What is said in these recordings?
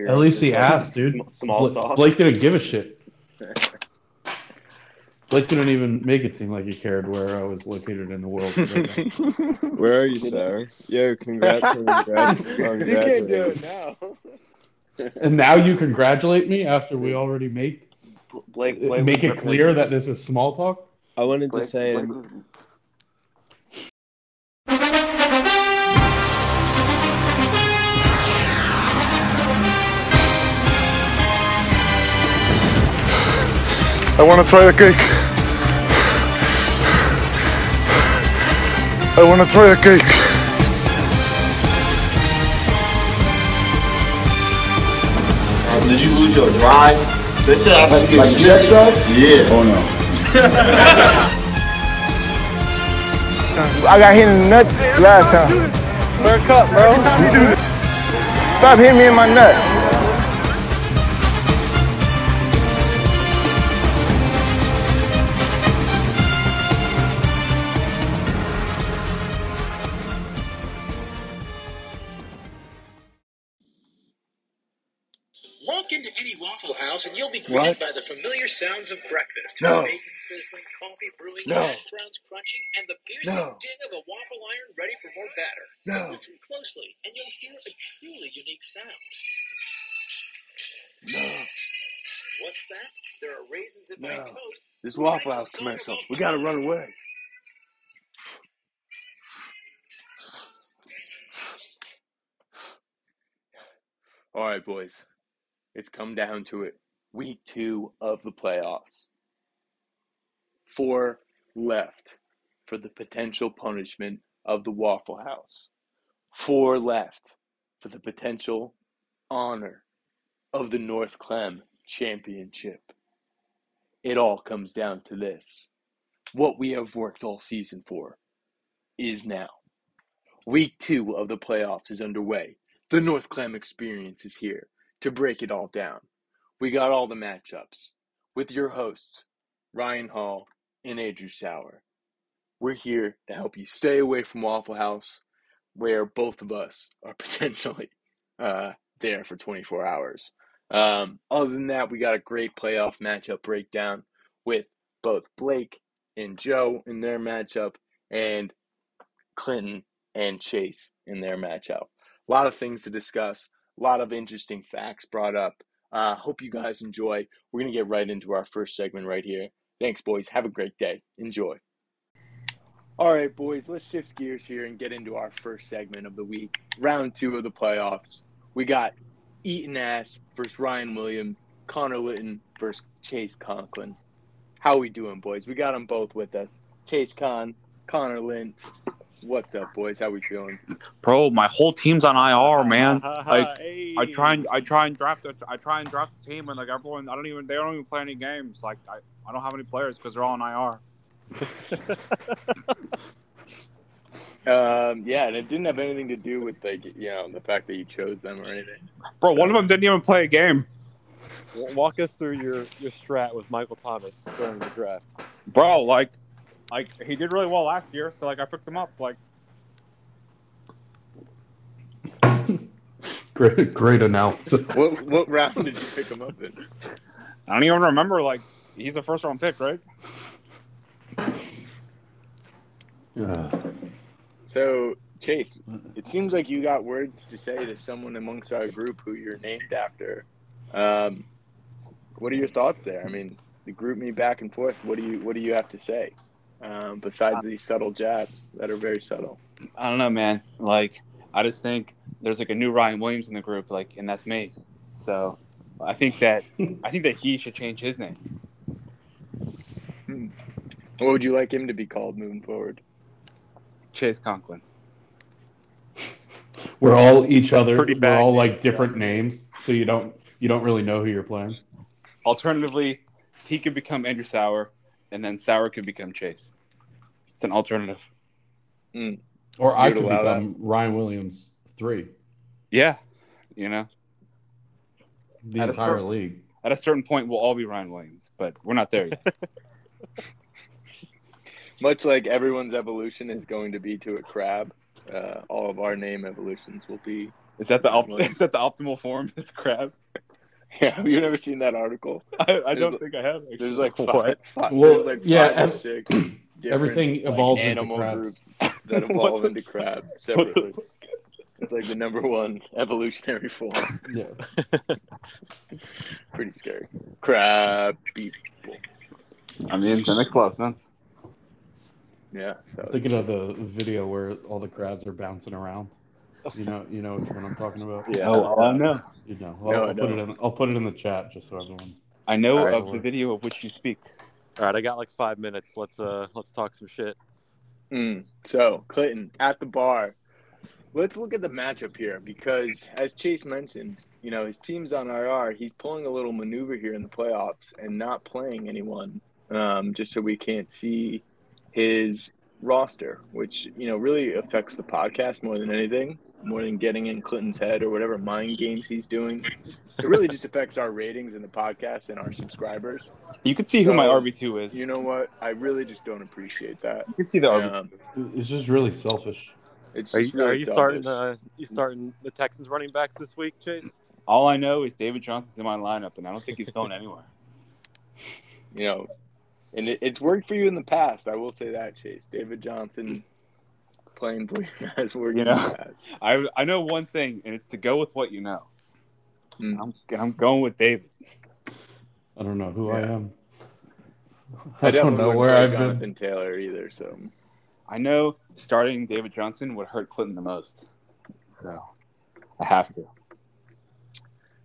here. At least he asked, dude. Small Bla- talk. Blake didn't give a shit. Blake didn't even make it seem like he cared where I was located in the world. right. Where are you, sir? Yo, congrats on the You can't do it now. and now you congratulate me after we already make Blake, Blake make it clear that this is small talk. I wanted to say, Blake I want to try a cake. I want to try a cake. Um, did you lose your drive? They said after you get Like sex snipped. drive? Yeah. Oh no. I got hit in the nuts last time. Third cup, bro. Stop hitting me in my nuts. House and you'll be greeted by the familiar sounds of breakfast. No. Bacon sizzling, coffee brewing, No. hash browns crunching, and the piercing No. ding of a waffle iron ready for more batter. No. Listen closely and you'll hear a truly unique sound. No. What's that? There are raisins in my No. toast. This Waffle writes a House song commercial. We gotta run away. all right, boys, it's come down to it. Week two of the playoffs. Four left for the potential punishment of the Waffle House. Four left for the potential honor of the North Clem Championship. It all comes down to this. What we have worked all season for is now. Week two of the playoffs is underway. The North Clem experience is here to break it all down. We got all the matchups with your hosts, Ryan Hall and Andrew Sauer. We're here to help you stay away from Waffle House, where both of us are potentially uh, there for 24 hours. Um, other than that, we got a great playoff matchup breakdown with both Blake and Joe in their matchup and Clinton and Chase in their matchup. A lot of things to discuss, a lot of interesting facts brought up. Uh, hope you guys enjoy. We're going to get right into our first segment right here. Thanks, boys. Have a great day. Enjoy. All right, boys, let's shift gears here and get into our first segment of the week, round two of the playoffs. We got Eaton Ass versus Ryan Williams, Connor Litton versus Chase Conklin. How we doing, boys? We got them both with us. Chase Con, Connor Lintz. What's up, boys? How we feeling? Bro, my whole team's on IR, man. Like Hey. I try and I try and draft a, I try and draft the team and like everyone I don't even they don't even play any games. Like I, I don't have any players because they're all on IR. Um, yeah, and it didn't have anything to do with like you know the fact that you chose them or anything. Bro, one of them didn't even play a game. Walk us through your, your strat with Michael Thomas during the draft. Bro, like like he did really well last year, so like I picked him up. Like Great, great analysis. What what round did you pick him up in? I don't even remember. Like he's a first round pick, right? Uh, So Chase, it seems like you got words to say to someone amongst our group who you're named after. Um, what are your thoughts there? I mean, the group me back and forth. What do you what do you have to say? Um, besides these subtle jabs that are very subtle. I don't know, man. Like I just think there's like a new Ryan Williams in the group, like, and that's me. So I think that I think that he should change his name. What would you like him to be called moving forward? Chase Conklin. we're all each other. Pretty we're bad all name, like different yeah. names, so you don't you don't really know who you're playing. Alternatively, he could become Andrew Sauer, and then Sauer could become Chase. It's an alternative. Or I You'd could allow that? become Ryan Williams three, Yeah, you know, the At a entire fir- league. at a certain point, we'll all be Ryan Williams, but we're not there yet. Much like everyone's evolution is going to be to a crab, uh, all of our name evolutions will be Is that the opt- is that the optimal form? Is crab? Yeah, have you never seen that article? I, I don't There's- think I have. Actually. There's like five, What? five Well, there's like yeah, five or six different, everything like, evolves into animal crabs. groups that evolve into crabs separately. It's like the number one evolutionary form. Yeah. Pretty scary. Crab people. I mean, that makes a lot of sense. Yeah. So it's Thinking of the video where all the crabs are bouncing around. You know, you know which one I'm talking about. Yeah. Oh, I know. You know, I'll, I I'll put it in. I'll put it in the chat just so everyone. I know All right. of the video of which you speak. All right, I got like five minutes. Let's uh let's talk some shit. Mm. So, Clinton at the bar. Let's look at the matchup here because, as Chase mentioned, you know his team's on IR. He's pulling a little maneuver here in the playoffs and not playing anyone, um, just so we can't see his roster, which you know really affects the podcast more than anything, more than getting in Clinton's head or whatever mind games he's doing. It really just affects our ratings in the podcast and our subscribers. You can see who my So, RB two is. You know what? I really just don't appreciate that. You can see the RB. Um, It's just really selfish. it's Are you, really are you starting selfish. uh you starting the Texans running backs this week, Chase? All I know is David Johnson's in my lineup, and I don't think he's going anywhere. you know, and it, it's worked for you in the past. I will say that, Chase. David Johnson playing for you has worked You know? past. I I know one thing, and it's to go with what you know. Mm. I'm I'm going with David. I don't know who I am. I I don't definitely know where I've Jonathan been. Taylor either. So I know starting David Johnson would hurt Clinton the most, so I have to.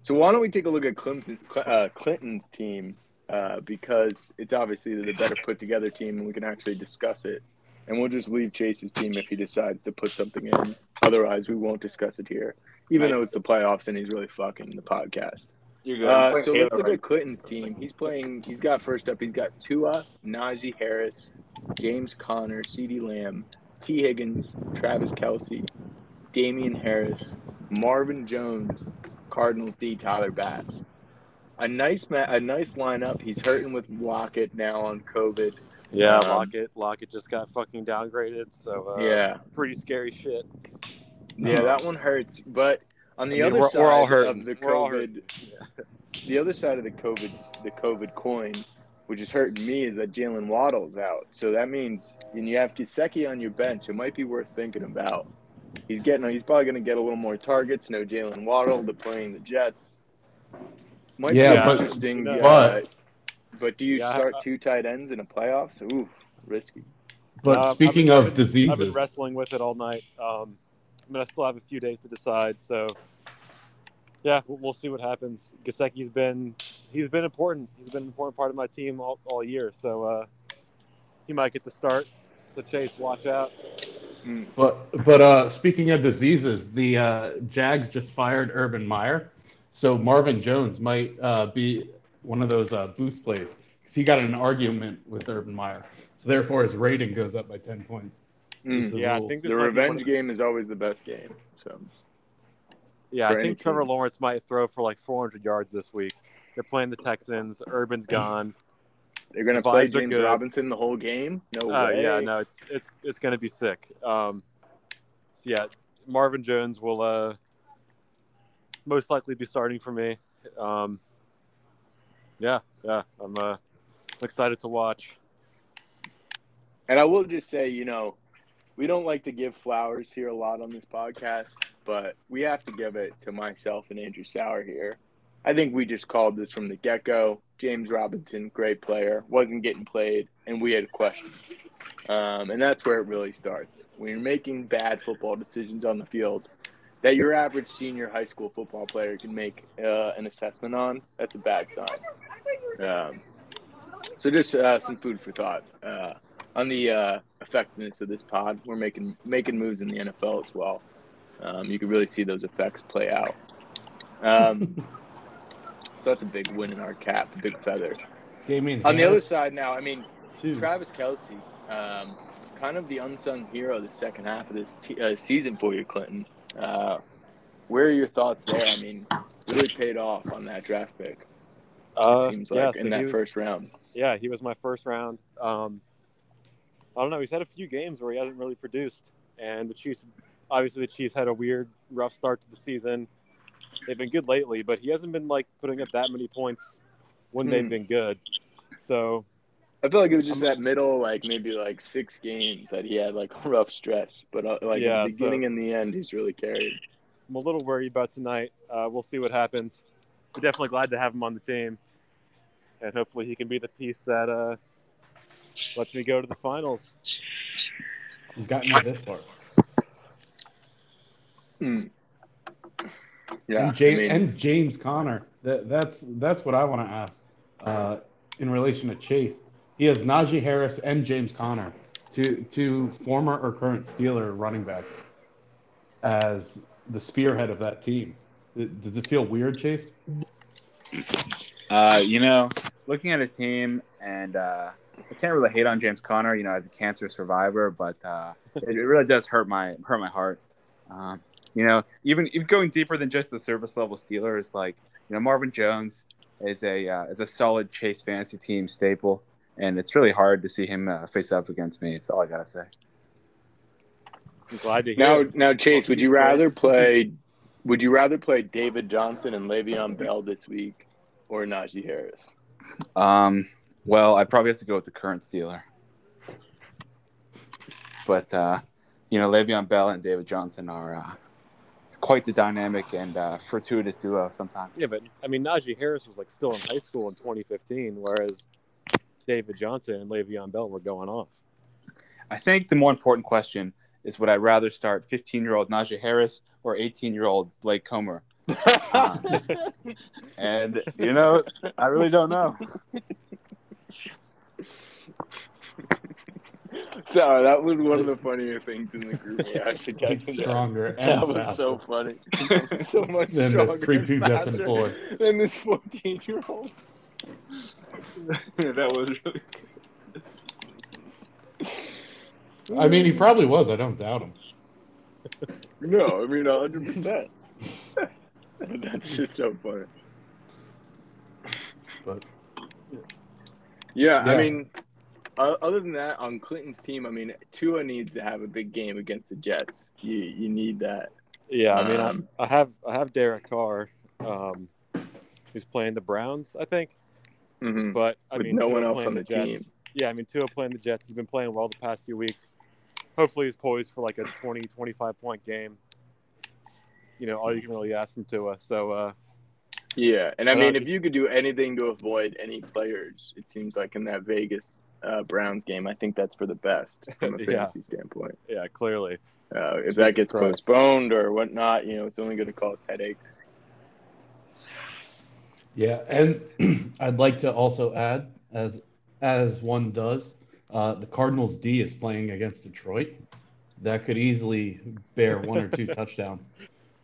So why don't we take a look at Clinton, uh, Clinton's team uh, because it's obviously the better put together team, and we can actually discuss it. And we'll just leave Chase's team if he decides to put something in. Otherwise, we won't discuss it here, even Right. though it's the playoffs and he's really fucking the podcast. You're good. Uh, so let's look at Clinton's team. He's playing. He's got first up. He's got Tua, Najee Harris, James Conner, CeeDee Lamb, Tee Higgins, Travis Kelce, Damien Harris, Marvin Jones, Cardinals D. Tyler Bass. A nice ma- a nice lineup. He's hurting with Lockett now on COVID. Yeah, Um, Lockett. Lockett just got fucking downgraded. So uh, Yeah, pretty scary shit. yeah, that one hurts. But on the I mean, other we're- side we're all of the COVID, the other side of the COVID, the COVID coin, which is hurting me, is that Jaylen Waddle's out. So that means, and you have Gesicki on your bench. It might be worth thinking about. He's getting, he's probably going to get a little more targets. No Jaylen Waddle. They're playing the Jets. Might Yeah, be but- interesting. but- uh, but do you Yeah, start I- two tight ends in the playoffs? Ooh, risky. But I've speaking been- of I've been- I've diseases, been wrestling with it all night. Um, I mean, I still have a few days to decide. So, yeah, we'll, we'll see what happens. Gesicki's been he's been important. He's been an important part of my team all, all year. So uh, he might get the start. So Chase, watch out. Mm. but but uh, speaking of diseases, the uh, Jags just fired Urban Meyer, so Marvin Jones might uh, be one of those uh, boost plays because he got in an argument with Urban Meyer, so therefore his rating goes up by ten points. Mm. This is Yeah, I think The might be one revenge game is always the best game. So Yeah, for I any think Trevor team. Lawrence might throw for like 400 yards this week. They're playing the Texans. Urban's gone. they're going to The play James good. Robinson the whole game. No Oh way. yeah, no, it's it's it's gonna be sick. Um, so yeah, Marvin Jones will uh most likely be starting for me. Um, yeah, yeah, I'm uh excited to watch. And I will just say, you know, we don't like to give flowers here a lot on this podcast, but we have to give it to myself and Andrew Sauer here. I think we just called this from the get go. James Robinson, great player, wasn't getting played, and we had questions. Um, and that's where it really starts. When you're making bad football decisions on the field that your average senior high school football player can make uh, an assessment on, that's a bad sign. Um, so just uh, some food for thought. Uh, on the uh, effectiveness of this pod. We're making making moves in the NFL as well. Um, you can really see those effects play out. Um, so that's a big win in our cap, a big feather. On the other side now, I mean, too. Travis Kelce, um, kind of the unsung hero the second half of this t- uh, season for you, Clinton. Uh, where are your thoughts there? I mean, really paid off on that draft pick. Uh, It seems yeah, like so in that was- first round. Yeah, he was my first round. Um, I don't know. He's had a few games where he hasn't really produced, and the Chiefs obviously the Chiefs had a weird, rough start to the season. They've been good lately, but he hasn't been like putting up that many points when they've Hmm. been good. So I feel like it was just that middle, like maybe like six games that he had like a rough stretch, but uh, like Yeah, in the beginning so- and the end, he's really carried. I'm a little worried about tonight. Uh, we'll see what happens. We're definitely glad to have him on the team, and hopefully he can be the piece that uh, lets me go to the finals. He's gotten me this far. Yeah, and, James, I mean, and James Conner. That, that's that's what I want to ask. Uh, in relation to Chase, he has Najee Harris and James Conner, two two former or current Steeler running backs, as the spearhead of that team. Does it feel weird, Chase? Uh, you know, looking at his team, and uh, I can't really hate on James Conner, you know, as a cancer survivor, but uh, it, it really does hurt my hurt my heart. Um, you know, even even going deeper than just the service level Steelers, like you know, Marvin Jones is a uh, is a solid Chase fantasy team staple, and it's really hard to see him uh, face up against me. That's all I gotta say. I'm glad to hear. now, it. now, Chase, would you rather play? Would you rather play David Johnson and Le'Veon Bell this week, or Najee Harris? Um, well, I'd probably have to go with the current Steeler. But, uh, you know, Le'Veon Bell and David Johnson are uh, quite the dynamic and uh, fortuitous duo sometimes. Yeah, but I mean, Najee Harris was like still in high school in 2015, whereas David Johnson and Le'Veon Bell were going off. I think the more important question is would I rather start 15 year old Najee Harris or 18 year old Blake Comer? Uh, and, you know, I really don't know. Sorry, that was one of the funnier things in the group. Yeah, I should get It's to that. stronger and That was so funny. So much than stronger this and prepubescent boy. than this fourteen-year-old. that was really I mean, he probably was. I don't doubt him. No, I mean hundred percent. That's just so funny. But Yeah, I mean, uh, other than that, on Clinton's team, I mean, Tua needs to have a big game against the Jets. You you need that. Yeah, I mean, Um, I, I have I have Derek Carr, um, who's playing the Browns, I think. Mhm. But I With mean, no one else on the Jets. team. Yeah, I mean, Tua playing the Jets. He's been playing well the past few weeks. Hopefully, he's poised for like a 20, 25 point game. You know, all you can really ask from Tua. So, uh, Yeah, and I uh, mean, if you could do anything to avoid any players, it seems like in that Vegas uh, Browns game, I think that's for the best from a Yeah. fantasy standpoint. yeah, clearly. Uh, if Jesus that gets Christ. postponed or whatnot, you know, it's only going to cause headaches. Yeah, and I'd like to also add, as as one does, uh, the Cardinals D is playing against Detroit. That could easily bear one or two touchdowns.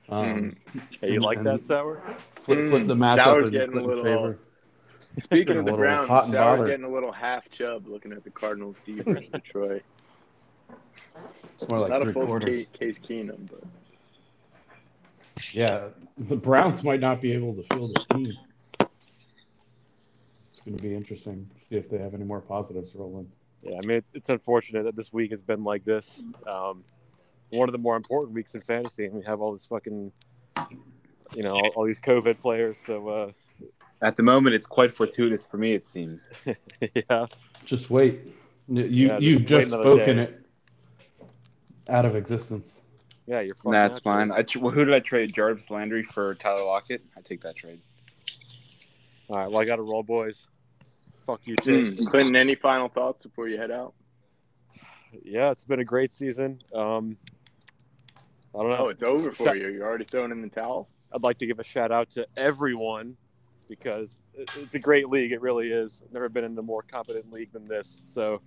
Um, Hey, you like and that, Sauer? Flip, flip the matchup Sauer's in getting a little- favor. Speaking of the little Browns, hot and bothered. getting a little half chub looking at the Cardinals D versus Detroit. It's more like Not three a full quarters. case, case Keenum, but Yeah, the Browns might not be able to field a team. It's going to be interesting to see if they have any more positives rolling. Yeah, I mean, it- it's unfortunate that this week has been like this. Um, one of the more important weeks in fantasy, and we have all this fucking, you know, all, all these COVID players. So, uh, At the moment, it's quite fortuitous for me, it seems. yeah, Just wait. You Yeah, you've just just spoken day. it out of existence. yeah, you're fucking. That's absolutely- fine. I, tr- well, who did I trade? Jarvis Landry for Tyler Lockett? I take that trade. All right, well, I got to roll, boys. Fuck you. Chase. Clinton, any final thoughts before you head out? Yeah, it's been a great season. Um, I don't know. Oh, it's over for Shut- you. You're already throwing in the towel. I'd like to give a shout out to everyone because it's a great league. It really is. Never been in a more competent league than this. So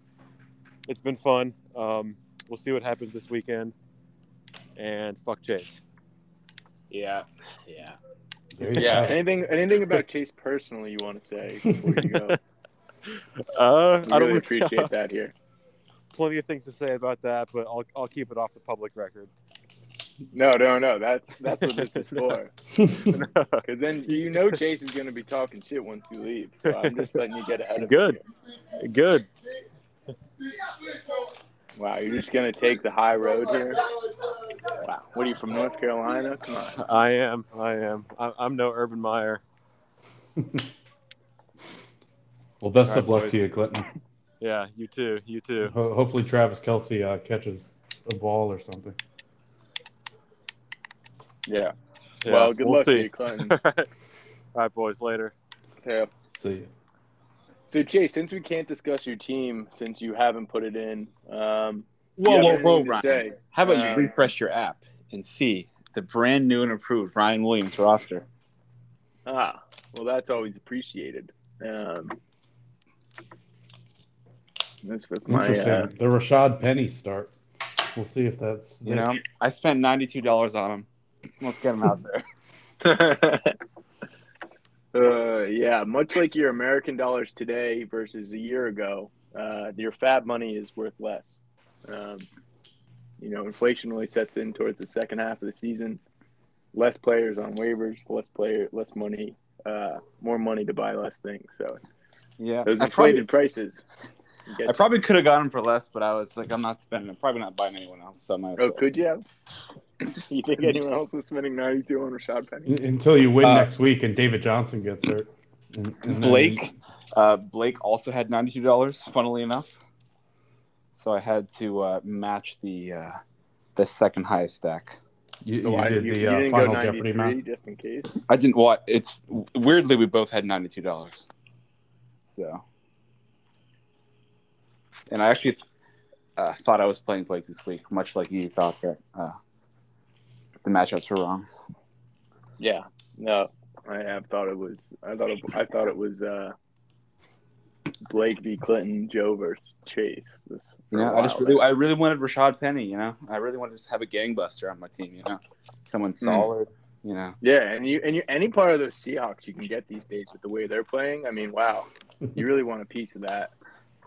it's been fun. Um, we'll see what happens this weekend. And fuck Chase. Yeah. Yeah. Yeah. Anything anything about Chase personally you want to say before you go? Uh, We I don't really appreciate that here. plenty of things to say about that, but I'll I'll keep it off the public record. No, no, no. That's that's what this is for. Because then you know Chase is going to be talking shit once you leave. So I'm just letting you get ahead of Good. it. Good. Wow, you're just going to take the high road here. Wow. What are you from North Carolina? Come on. I am. I am. I, I'm no Urban Meyer. Well, best All of right, luck boys. to you, Clinton. Yeah, you too. You too. Ho- hopefully, Travis Kelce uh, catches a ball or something. Yeah. Yeah, well, good we'll luck to you, Clinton. All right, boys. Later. So, See you. so, Jay, since we can't discuss your team since you haven't put it in, um, Whoa, whoa, whoa, Ryan. say? How about Uh, you refresh your app and see the brand new and improved Ryan Williams roster? Ah, well, that's always appreciated. Um, that's with my. Interesting. Uh, the Rashad Penny start. We'll see if that's You know, I spent ninety two dollars on him. Let's get him out there. uh, yeah, much like your American dollars today versus a year ago, uh, your FAAB money is worth less. Um, you know, inflation really sets in towards the second half of the season. Less players on waivers, less player, less money, uh, more money to buy less things. So Yeah, those inflated probably, prices. Get I probably could have got him for less, but I was like, I'm not spending. I'm probably not buying anyone else. So I might Oh, well. could you have? You think anyone else was spending 92 on Rashad Penny? Un- until you win Uh, next week and David Johnson gets hurt. And- and then- Blake, uh, Blake also had ninety two dollars. Funnily enough, so I had to uh, match the uh, the second highest stack. you, So you why- did you, the you uh, didn't go final Jeopardy 93 amount. just in case? I didn't. What? It's weirdly we both had ninety two dollars. So, and I actually uh, thought I was playing Blake this week, much like you thought that uh, the matchups were wrong. Yeah. No, I have thought it was. I thought it, I thought it was uh, Blake v. Clinton, Joe versus Chase. This, You know, I just really. I really wanted Rashad Penny. You know, I really wanted to just have a gangbuster on my team. You know, someone solid. You know, Yeah, and you and you any part of those Seahawks you can get these days with the way they're playing. I mean, wow, you really want a piece of that.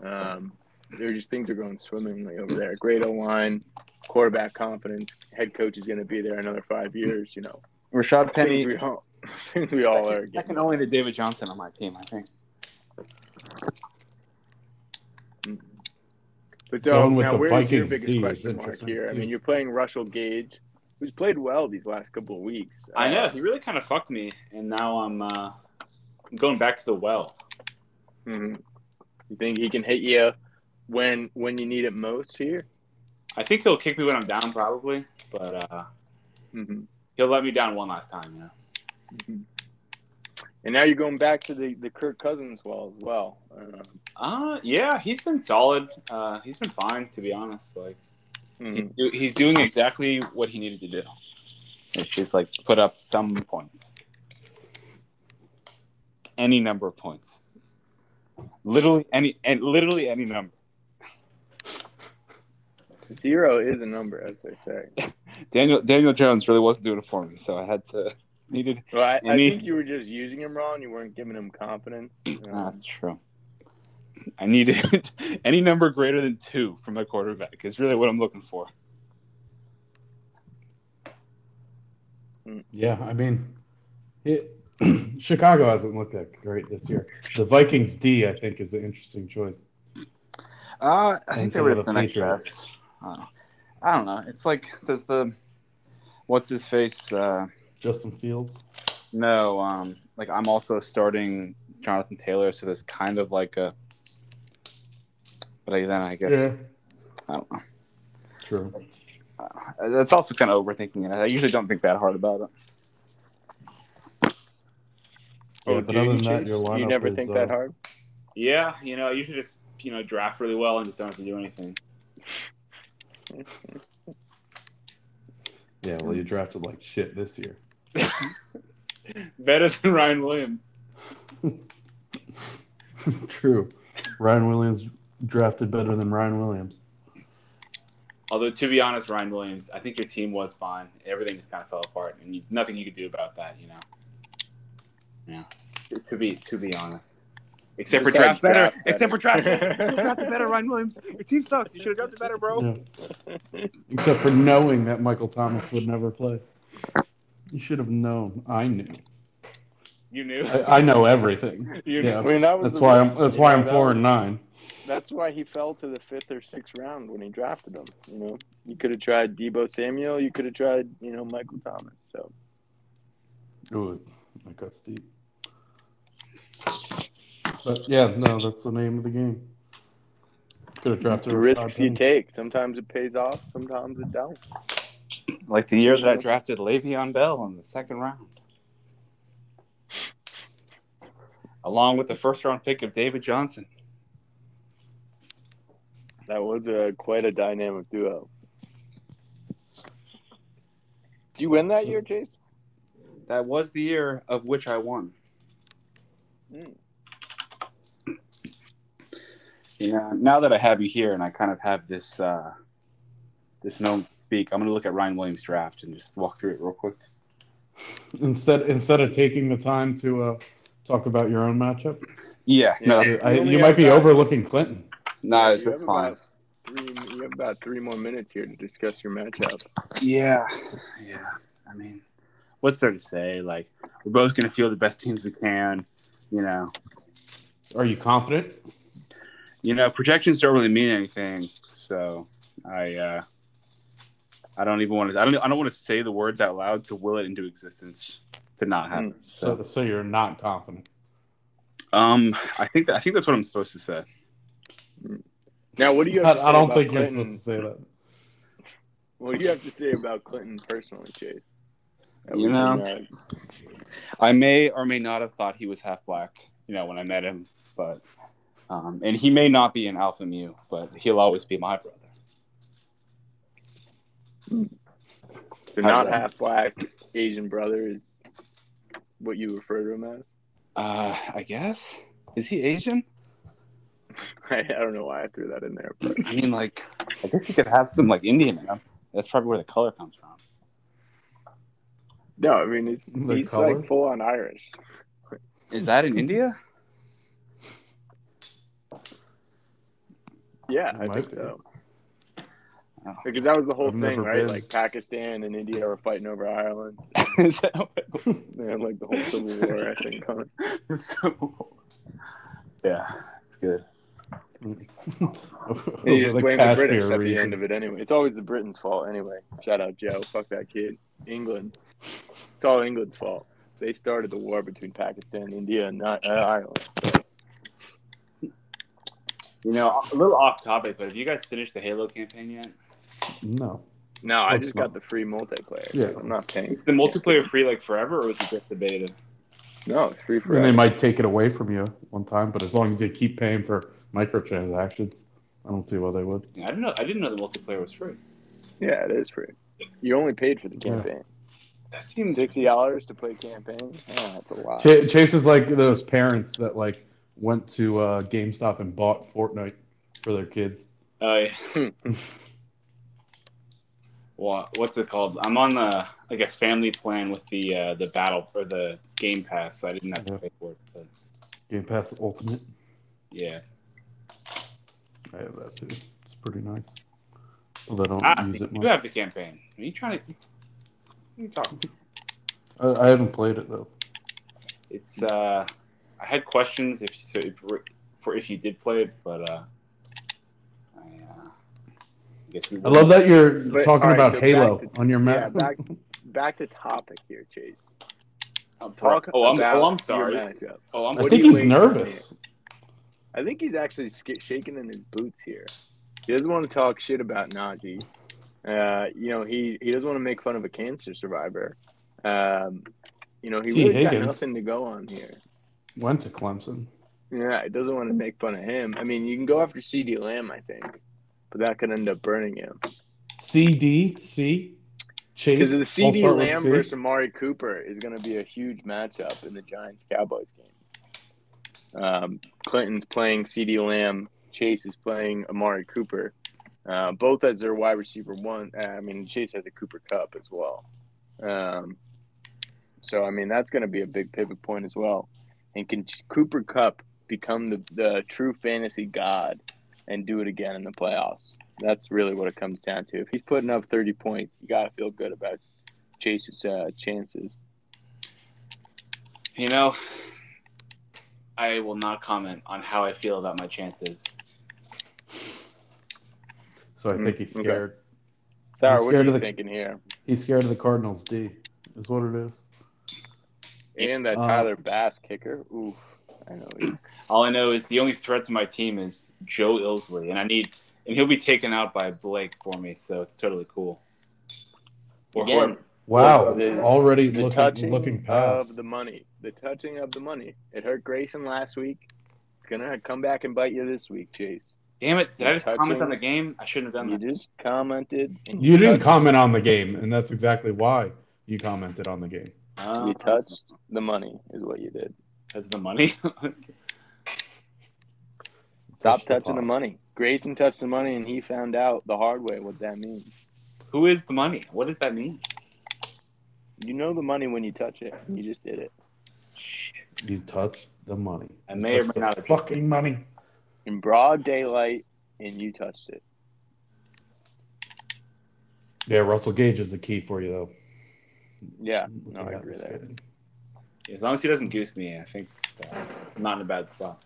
Um, they're just things are going swimmingly over there. Great O line, quarterback confidence. Head coach is going to be there another five years. You know, Rashad Penny. things we all, things we all are Second getting. only to David Johnson on my team, I think. But so Going with now, the where's your biggest D question mark interesting, here? I mean, you're playing Russell Gage, who's played well these last couple of weeks. I know Uh, he really kind of fucked me, and now I'm uh, going back to the well. mhm. You think he can hit you when when you need it most here? I think he'll kick me when I'm down, probably, but uh, hmm he'll let me down one last time. You know. Mhm. And now you're going back to the, the Kirk Cousins well as well. Um, Uh, yeah, he's been solid. Uh, he's been fine, to be honest. Like mhm. he- he's doing exactly what he needed to do, which is like put up some points, any number of points, literally any and literally any number. Zero is a number, as they say. Daniel Daniel Jones really wasn't doing it for me, so I had to needed. Well, I, I Any- think you were just using him wrong. You weren't giving him confidence. Um, That's true. I needed any number greater than two from my quarterback is really what I'm looking for. Yeah, I mean, it, Chicago hasn't looked that great this year. The Vikings D, I think, is an interesting choice. Uh, I think some they were of just the the next Patriots. best. I don't, know. I don't know. It's like there's the what's his face. Uh, Justin Fields. no, um, like I'm also starting Jonathan Taylor, so there's kind of like a. But I, then I guess I don't know. True. Uh, That's also kind of overthinking it. I usually don't think that hard about it. Oh, Yeah, do but you, other than that, Chase? your lineup you never is, think uh, that hard? Yeah, you know, I usually just you know draft really well and just don't have to do anything. Yeah, well, you drafted like shit this year. Better than Ryan Williams. True. Ryan Williams drafted better than Ryan Williams. Although to be honest, Ryan Williams, I think your team was fine. Everything just kind of fell apart, and you, nothing you could do about that. You know. Yeah. To be to be honest. Except for Besides draft better. better. Except for draft. you should drafted better, Ryan Williams. Your team sucks. You should have drafted better, bro. Yeah. Except for knowing that Michael Thomas would never play. You should have known. I knew. You knew. I, I know everything. You Yeah. I mean, that was That's the why I'm. That's you why I'm that four was- and nine. that's why he fell to the fifth or sixth round when he drafted him. You know, you could have tried Deebo Samuel. You could have tried, you know, Michael Thomas. So Ooh, that got steep. But yeah, no, that's the name of the game. Could have drafted the risks you take. Sometimes it pays off. Sometimes it don't. Like the year that I drafted Le'Veon Bell in the second round, along with the first round pick of David Johnson. That was a quite a dynamic duo. Did you win that year, Chase? That was the year of which I won. Mm. You know, now that I have you here and I kind of have this uh, this moment to speak, I'm going to look at Ryan Williams' draft and just walk through it real quick. Instead, instead of taking the time to uh, talk about your own matchup, Yeah, no, Yeah. I, You only you might be that. overlooking Clinton. no, You that's have fine. about Three, you have about three more minutes here to discuss your matchup. Yeah, yeah. I mean, what's there to say? Like, we're both going to field the best teams we can. You know, Are you confident? You know, projections don't really mean anything. So I, uh, I don't even want to. I don't. I don't want to say the words out loud to will it into existence to not happen. So, So, so you're not confident. um, I think that, I think that's what I'm supposed to say. Now, what do you I, to say I don't think Clinton? you're supposed to say that. What do you have to say about Clinton personally, Chase? That You know, can, I may or may not have thought he was half black. You know, when I met him, but um, and he may not be an alpha mu, but he'll always be my brother. so not half black, Asian brother is what you refer to him as. Uh, I guess is he Asian? I, I don't know why I threw that in there, but I mean, like, I guess he could have some like Indian in him. That's probably where the color comes from. no, I mean it's The he's color? like full on Irish. Is that in India? Yeah, It I think be. so. Oh. Because that was the whole I've thing, right? been. Like Pakistan and India were fighting over Ireland. Is that what- They had like the whole civil war, I think. going. so, yeah, it's good. And Over you just the blame the Kashmir British at the region. end of it anyway. It's always the Britain's fault anyway. Shout out Joe. Fuck that kid. England. It's all England's fault. They started the war between Pakistan, India, and not uh, Ireland. So, You know, a little off topic, but have you guys finished the Halo campaign yet? No. no, I just got the free multiplayer. Yeah. I'm not paying. Is the multiplayer free like forever, or is it just the beta? No, it's free forever. And they might take it away from you one time, but as long as you keep paying for microtransactions, I don't see why they would. I didn't know. I didn't know the multiplayer was free. Yeah, it is free. You only paid for the Yeah. campaign. That seems. Sixty dollars to play campaign. Yeah, that's a lot. Ch- Chase is like those parents that like went to uh, GameStop and bought Fortnite for their kids. Oh yeah. What what's it called? I'm on the like a family plan with the uh, the battle or the Game Pass, so I didn't have to pay for it. But Game Pass Ultimate. yeah, I have that too. It's pretty nice. Although I don't ah, use see, it you have the campaign. Are you trying to? What are you talking? I, I haven't played it though. It's uh, I had questions if so if, for if you did play it, but uh, I, uh, I guess you I love that you're But, talking all right, about so Halo to- on your Yeah, map. back back to topic here, Chase. I'm Talk oh, I'm, about oh, I'm sorry. Oh, I'm I think he's nervous. I think he's actually sk- shaking in his boots here. He doesn't want to talk shit about Najee. Uh, you know, he, he doesn't want to make fun of a cancer survivor. Um, you know, he T. really got nothing to go on here. Went to Clemson. Yeah, it doesn't want to make fun of him. I mean, you can go after CeeDee Lamb, I think, but that could end up burning him. CDC Chase. Because the CeeDee Lamb C? versus Amari Cooper is going to be a huge matchup in the Giants Cowboys game. Um, Clinton's playing CeeDee Lamb. Chase is playing Amari Cooper. Uh, both as their wide receiver one. Uh, I mean, Chase has a Cooper Kupp as well. Um, so I mean, that's going to be a big pivot point as well. And can Cooper Kupp become the the true fantasy god and do it again in the playoffs? That's really what it comes down to. If he's putting up 30 points, you got to feel good about Chase's uh, chances. You know, I will not comment on how I feel about my chances. So I Mm, think he's okay. scared. Sarah, He's what are scared you the- thinking here? He's scared of the Cardinals. D is what it is. And that Uh, Tyler Bass kicker. Oof. I know All I know is the only threat to my team is Joe Ilsley, and I need, and he'll be taken out by Blake for me, so it's totally cool. Or Again, whoever- Wow, The- already the looking touching looking past. of the money. The touching of the money. It hurt Grayson last week. It's gonna come back and bite you this week, Chase. Damn it! Did I just Touching. comment on the game? I shouldn't have done You that. You just commented. And you didn't comment on the game, and that's exactly why you commented on the game. Uh, You touched the money, is what you did. because the money. Stop touching the pot. money. Grayson touched the money, and he found out the hard way what that means. Who is the money? What does that mean? You know the money when you touch it. and You just did it Shit. You touched the money. I You may or may not have fucking money. in broad daylight, and you touched it. Yeah, Russell Gage is the key for you, though. Yeah, no, I agree this there. guy. As long as he doesn't goose me, I think that I'm not in a bad spot.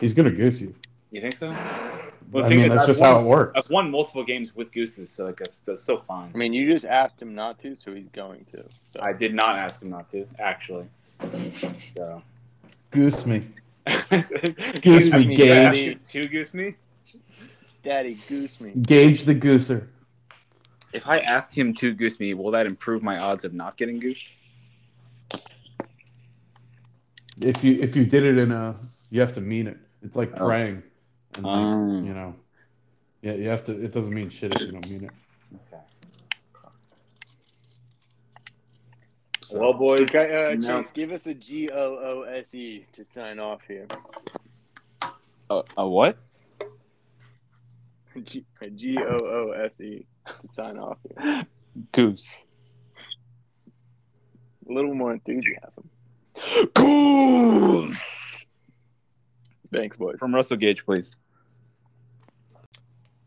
He's gonna goose you. You think so? I the thing mean, is, that's I've just won- how it works. I've won multiple games with gooses, so like that's, that's still fine. I mean, you just asked him not to, so he's going to. So. I did not ask him not to, actually. So. Goose me. goose Goose me, me, Gage. ask to goose me. Daddy, goose me. Gage the gooser. If I ask him to goose me, will that improve my odds of not getting goose? If you if you did it in a, you have to mean it. It's like Oh. praying, and like, Oh. you know, yeah, you have to. It doesn't mean shit if you don't mean it. Okay. Well, boys, Okay, uh, no. Chase, give us a G O O S E to sign off here. a, a what? G O O S E to sign off here. Goose. A little more enthusiasm. Goose. Thanks, boys. From Russell Gage, please.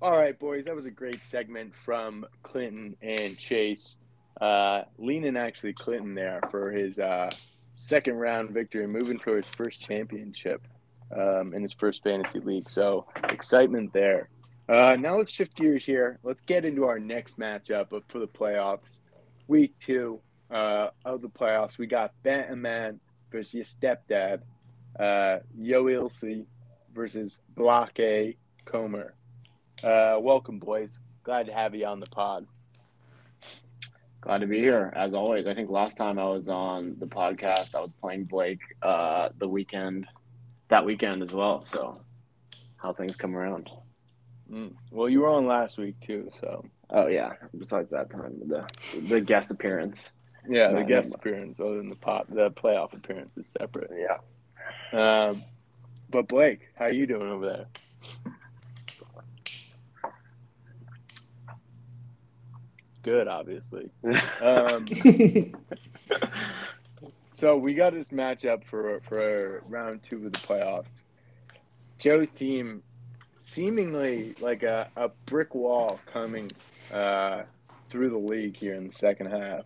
All right, boys, that was a great segment from Clinton and Chase. Uh, leaning actually Clinton there for his uh, second round victory, moving for his first championship um, in his first fantasy league. So excitement there. Uh, now let's shift gears here. Let's get into our next matchup for the playoffs, week two uh, of the playoffs. We got Bantaman versus your stepdad, uh, Yo Ilse versus Block A Comer. Uh, welcome, boys. Glad to have you on the pod. Glad to be here, as always. I think last time I was on the podcast, I was playing Blake uh, the weekend, that weekend as well. So, how things come around. Mm. Well, you were on last week too, so Oh yeah. Besides that time, the the guest appearance. yeah, the guest appearance, other than the pot, the playoff appearance is separate. Yeah. Um, but Blake, how you doing over there? Good, obviously. Um, so we got this matchup for for round two of the playoffs. Joe's team, seemingly like a, a brick wall coming uh, through the league here in the second half.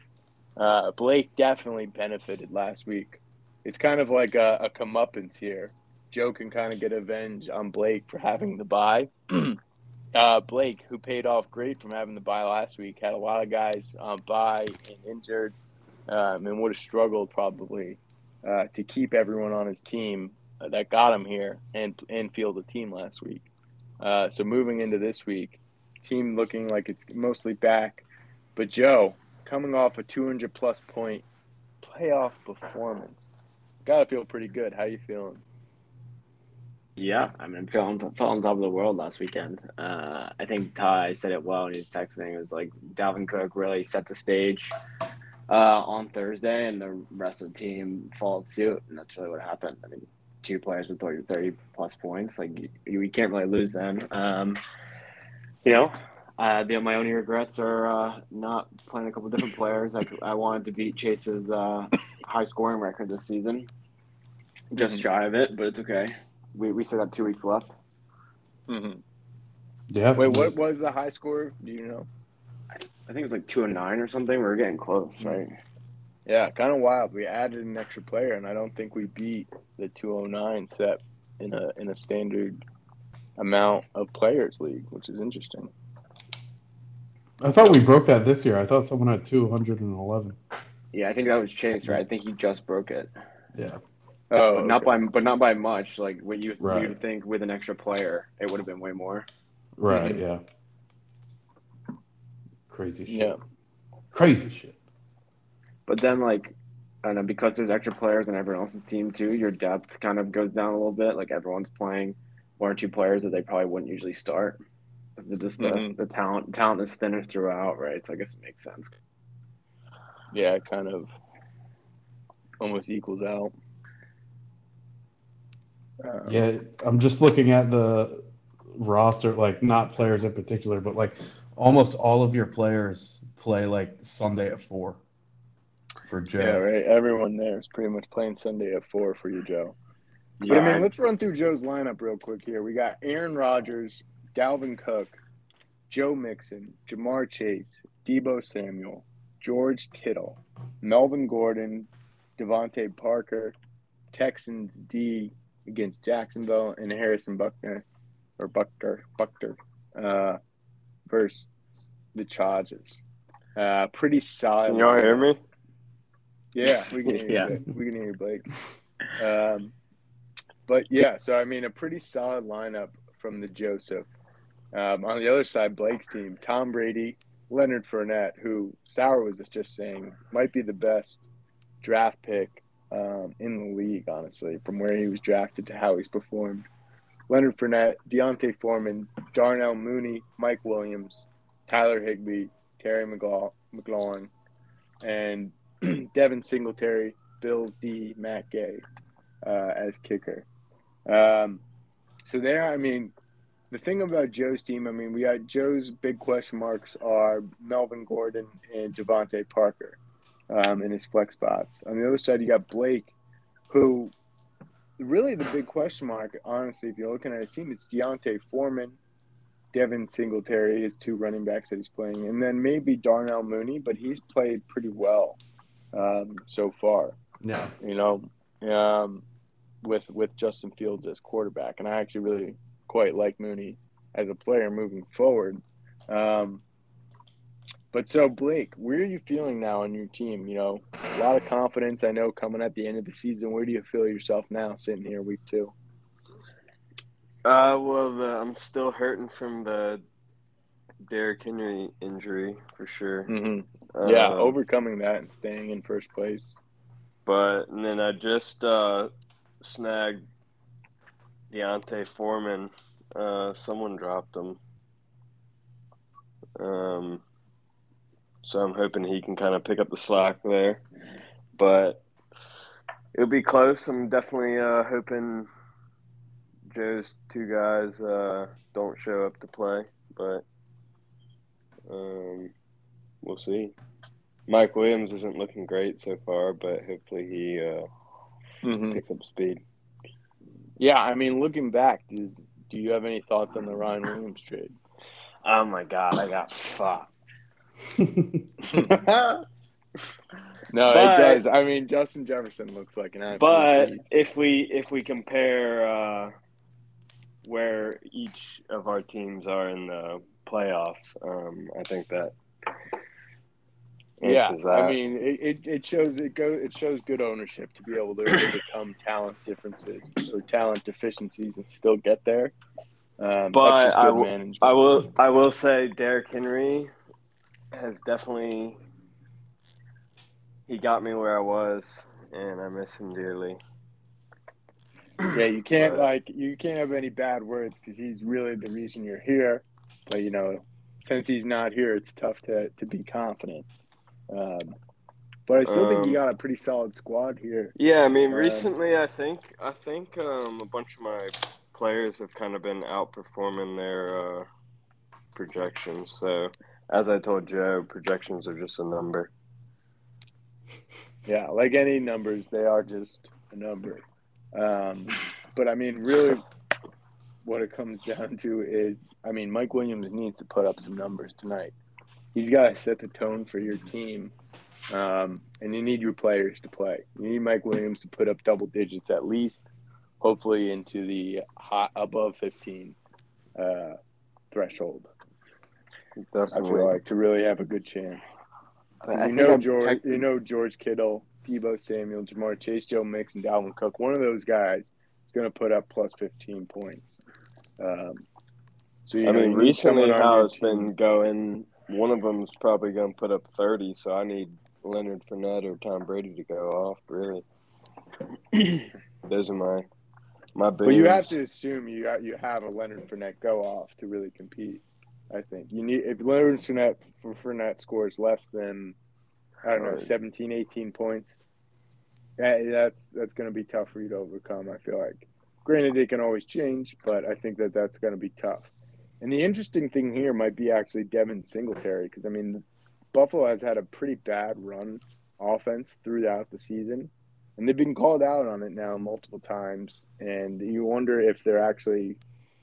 Uh, Blake definitely benefited last week. It's kind of like a, a comeuppance here. Joe can kind of get revenge on Blake for having the buy. uh, Blake, who paid off great from having the buy last week, had a lot of guys on bye and injured, um, and would have struggled probably uh, to keep everyone on his team uh, that got him here and and field the team last week. Uh, so moving into this week, team looking like it's mostly back, but Joe coming off a 200 plus point playoff performance, gotta feel pretty good. How you feeling? Yeah, I mean, fell on, fell on top of the world last weekend. Uh, I think Ty said it well when he was texting. It was like Dalvin Cook really set the stage uh, on Thursday, and the rest of the team followed suit, and that's really what happened. I mean, two players with 30, 30 plus points, like you, you can't really lose them. Um, you know, uh, the, my only regrets are uh, not playing a couple different players. I, I wanted to beat Chase's uh, high scoring record this season, just Mhm. shy of it, but it's okay. We, we still got two weeks left. Mm-hmm. Yeah. Wait, what was the high score? Do you know? I think it was like two and nine or something. We were getting close, right? Yeah, kind of wild. We added an extra player, and I don't think we beat the 209 set in a in a standard amount of players league, which is interesting. I thought we broke that this year. I thought someone had 211. Yeah, I think that was Chase, right? I think he just broke it, Yeah. Oh, but not okay. by but not by much. Like what you Right. you would think with an extra player, it would have been way more. Right. Mhm. Yeah. Crazy shit. Yeah. Crazy shit. But then like I don't know because there's extra players on everyone else's team too. Your depth kind of goes down a little bit. Like everyone's playing one or two players that they probably wouldn't usually start. 'Cause the just the, Mhm. the talent talent is thinner throughout, right? So I guess it makes sense. Yeah, it kind of almost equals out. Um, Yeah, I'm just looking at the roster, like not players in particular, but like almost all of your players play like Sunday at four for Joe. Yeah, right. Everyone there is pretty much playing Sunday at four for you, Joe. But I Yeah, mean, let's run through Joe's lineup real quick here. We got Aaron Rodgers, Dalvin Cook, Joe Mixon, Ja'Marr Chase, Deebo Samuel, George Kittle, Melvin Gordon, DeVante Parker, Texans D against Jacksonville, and Harrison Buckner or Buckner Buckner uh, versus the Chargers. Uh, pretty solid. Can y'all hear me? Yeah, we can hear Yeah. you. Blake. We can hear you, Blake. Um, but yeah, so I mean, a pretty solid lineup from the Joseph. Um, on the other side, Blake's team: Tom Brady, Leonard Fournette, who Sauer was just saying might be the best draft pick um, in the league, honestly, from where he was drafted to how he's performed. Leonard Fournette, D'Onta Foreman, Darnell Mooney, Mike Williams, Tyler Higbee, Terry McLaugh- McLaurin, and Devin Singletary, Bills D, Matt Gay uh, as kicker. Um, so there, I mean, the thing about Joe's team, I mean, we got Joe's big question marks are Melvin Gordon and DeVante Parker um, in his flex spots. On the other side, you got Blake, who really the big question mark, honestly, if you're looking at his team, it's D'Onta Foreman, Devin Singletary, his two running backs that he's playing, and then maybe Darnell Mooney, but he's played pretty well um, so far. Yeah. You know, um, with with Justin Fields as quarterback, and I actually really quite like Mooney as a player moving forward. Um, but so Blake, where are you feeling now on your team? You know, a lot of confidence. I know coming at the end of the season. Where do you feel yourself now, sitting here week two? Uh, well, the, I'm still hurting from the Derrick Henry injury for sure. Mm-hmm. Yeah, Um, overcoming that and staying in first place. But and then I just uh, snagged D'Onta Foreman. Uh, someone dropped him. Um, so I'm hoping he can kind of pick up the slack there. But it'll be close. I'm definitely uh, hoping Joe's two guys uh, don't show up to play, but um, we'll see. Mike Williams isn't looking great so far, but hopefully he uh, Mm-hmm. picks up speed. Yeah, I mean, looking back, does do you have any thoughts on the Ryan Williams trade? Oh my god, I got fucked. No, But- it does. I mean, Justin Jefferson looks like an absolute But beast. if we if we compare uh, where each of our teams are in the playoffs, um, I think that Yeah, answers I mean, it, it, shows it go it shows good ownership to be able to overcome talent differences or talent deficiencies and still get there. Um, But I will- I will I will say Derrick Henry has definitely he got me where I was and I miss him dearly. Yeah, you can't But- like you can't have any bad words because he's really the reason you're here. But you know, since he's not here, it's tough to to be confident. Um, but I still think you Um, got a pretty solid squad here. Yeah, I mean, Um, recently I think I think um, a bunch of my players have kind of been outperforming their uh, projections. So, as I told Joe, projections are just a number. Yeah, like any numbers, they are just a number. Um, but I mean, really, what it comes down to is, I mean, Mike Williams needs to put up some numbers tonight. He's got to set the tone for your team, um, and you need your players to play. You need Mike Williams to put up double digits at least, hopefully into the hot above fifteen. uh, threshold. I feel like to really have a good chance. I you know I'm George, you know George Kittle, Deebo Samuel, Ja'Marr Chase, Joe Mix, and Dalvin Cook. One of those guys is going to put up plus fifteen points. Um, so you I know, mean, recently someone on how your it's team. been going, one of them's probably going to put up 30, so I need Leonard Fournette or Tom Brady to go off, really. Those are my my But you have to assume you got, you have a Leonard Fournette go off to really compete. I think you need if Leonard Fournette for Fournette scores less than I don't know Right. 17, 18 points. That, that's that's going to be tough for you to overcome. I feel like. Granted, it can always change, but I think that that's going to be tough. And the interesting thing here might be actually Devin Singletary because I mean, Buffalo has had a pretty bad run offense throughout the season, and they've been called out on it now multiple times. And you wonder if they're actually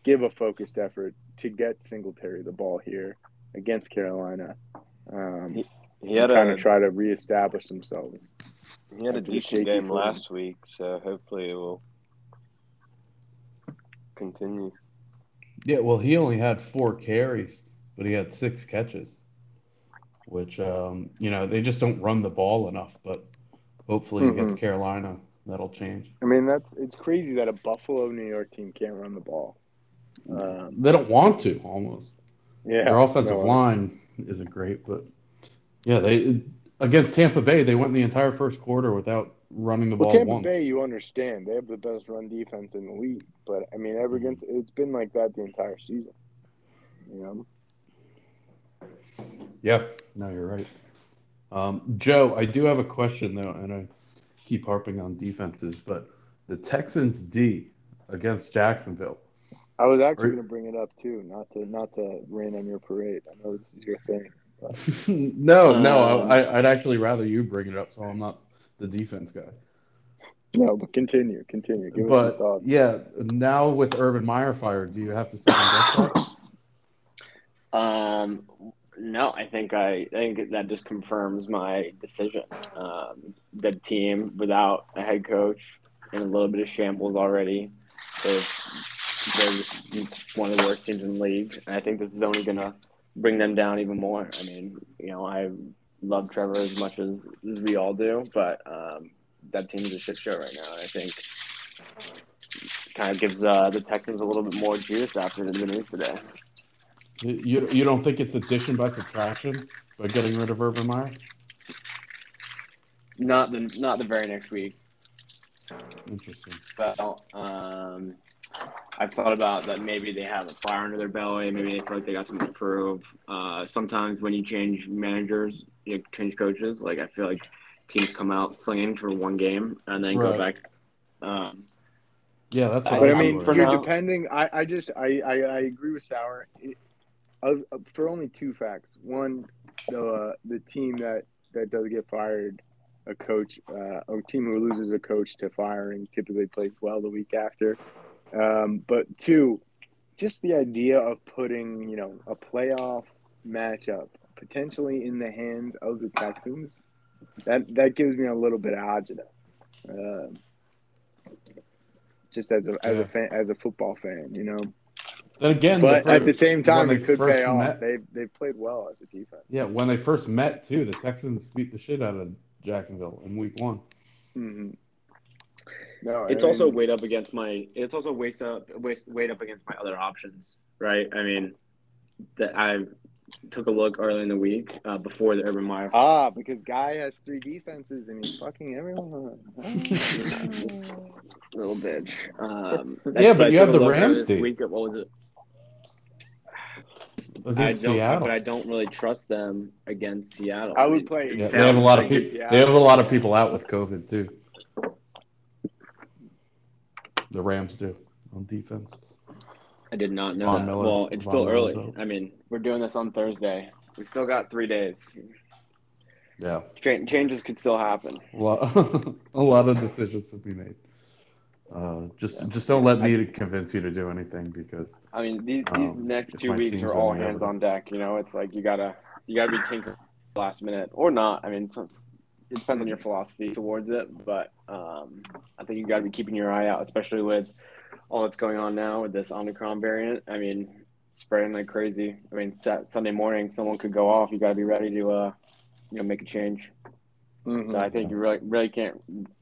give a focused effort to get Singletary the ball here against Carolina. Um, He, he had kind of try to reestablish themselves. he had a decent game last week, so hopefully it will continue. Yeah, well, he only had four carries, but he had six catches, which, um, you know, they just don't run the ball enough. But hopefully against Mhm. Carolina, that'll change. I mean, that's it's crazy that a Buffalo New York team can't run the ball. Um, They don't want to almost. yeah, Their offensive no, line isn't great, but yeah, they against Tampa Bay, they went the entire first quarter without running the Well, ball Tampa once. Bay, you understand they have the best run defense in the league, but I mean, ever against it's been like that the entire season. You know, Yeah, no, you're right. Um, Joe, I do have a question though, and I keep harping on defenses, but the Texans D against Jacksonville. I was actually going to bring it up too, not to not to rain on your parade. I know this is your thing. But no, no, Um, I, I'd actually rather you bring it up, so I'm not the defense guy. no, but continue, continue. Give us but thoughts. yeah, now with Urban Meyer fired, do you have to second guess that? Um, no, I think I, I think that just confirms my decision. Um, the team without a head coach in a little bit of shambles already. They're, they're one of the worst teams in the league, and I think this is only gonna bring them down even more. I mean, you know, I love Trevor as much as, as we all do, but um, that team is a shit show right now. I think kind of gives uh, the Texans a little bit more juice after the news today. You you don't think it's addition by subtraction by getting rid of Urban Meyer? Not the not the very next week. Interesting. Well, um, I've thought about that. Maybe they have a fire under their belly. Maybe they feel like they got something to prove. Uh, sometimes when you change managers, you change coaches. Like I feel like teams come out slinging for one game and then go back. Um, Yeah, that's. What But I I'm mean, for you're now- depending. I, I just I, I, I agree with Sauer. It, uh, for only two facts. One, the uh, the team that that does get fired, a coach, uh, a team who loses a coach to firing typically plays well the week after. Um, but two, just the idea of putting you know a playoff matchup potentially in the hands of the Texans, that that gives me a little bit of agita. Um, just as a as Yeah. a fan, as a football fan, you know. Then again, But the at the same time, when it they could first pay off. met- They they played well as a defense. Yeah, when they first met too, the Texans beat the shit out of Jacksonville in Week One. hmm No, it's I also mean, weighed up against my. It's also weighed up weighed weighed up against my other options, right? I mean, that I took a look early in the week uh, before the Urban Meyer ah because guy has three defenses and he's fucking everyone. This little bitch. Um, Yeah, but I you have the Rams this team. Week, what was it? I Against don't, Seattle. but I don't really trust them against Seattle. I would play- Yeah, they have a lot of people. it's- They have a lot of people out with COVID too. The Rams do on defense. I did not know Von that. Miller- well, it's Von still Miller's early. I mean, we're doing this on Thursday. We still got three days. Yeah, Cha- changes could still happen. a lot, a lot of decisions to be made. Uh, just, just don't let me convince you to do anything because I mean, these these Um, next two weeks are all hands on deck. You know, it's like you gotta you gotta be tinkering last minute or not. I mean, it depends on your philosophy towards it, but um, I think you gotta be keeping your eye out, especially with all that's going on now with this Omicron variant. I mean, spreading like crazy. I mean, Sat- Sunday morning, someone could go off. You got to be ready to, uh, you know, make a change. Mhm. So I think you really, really can't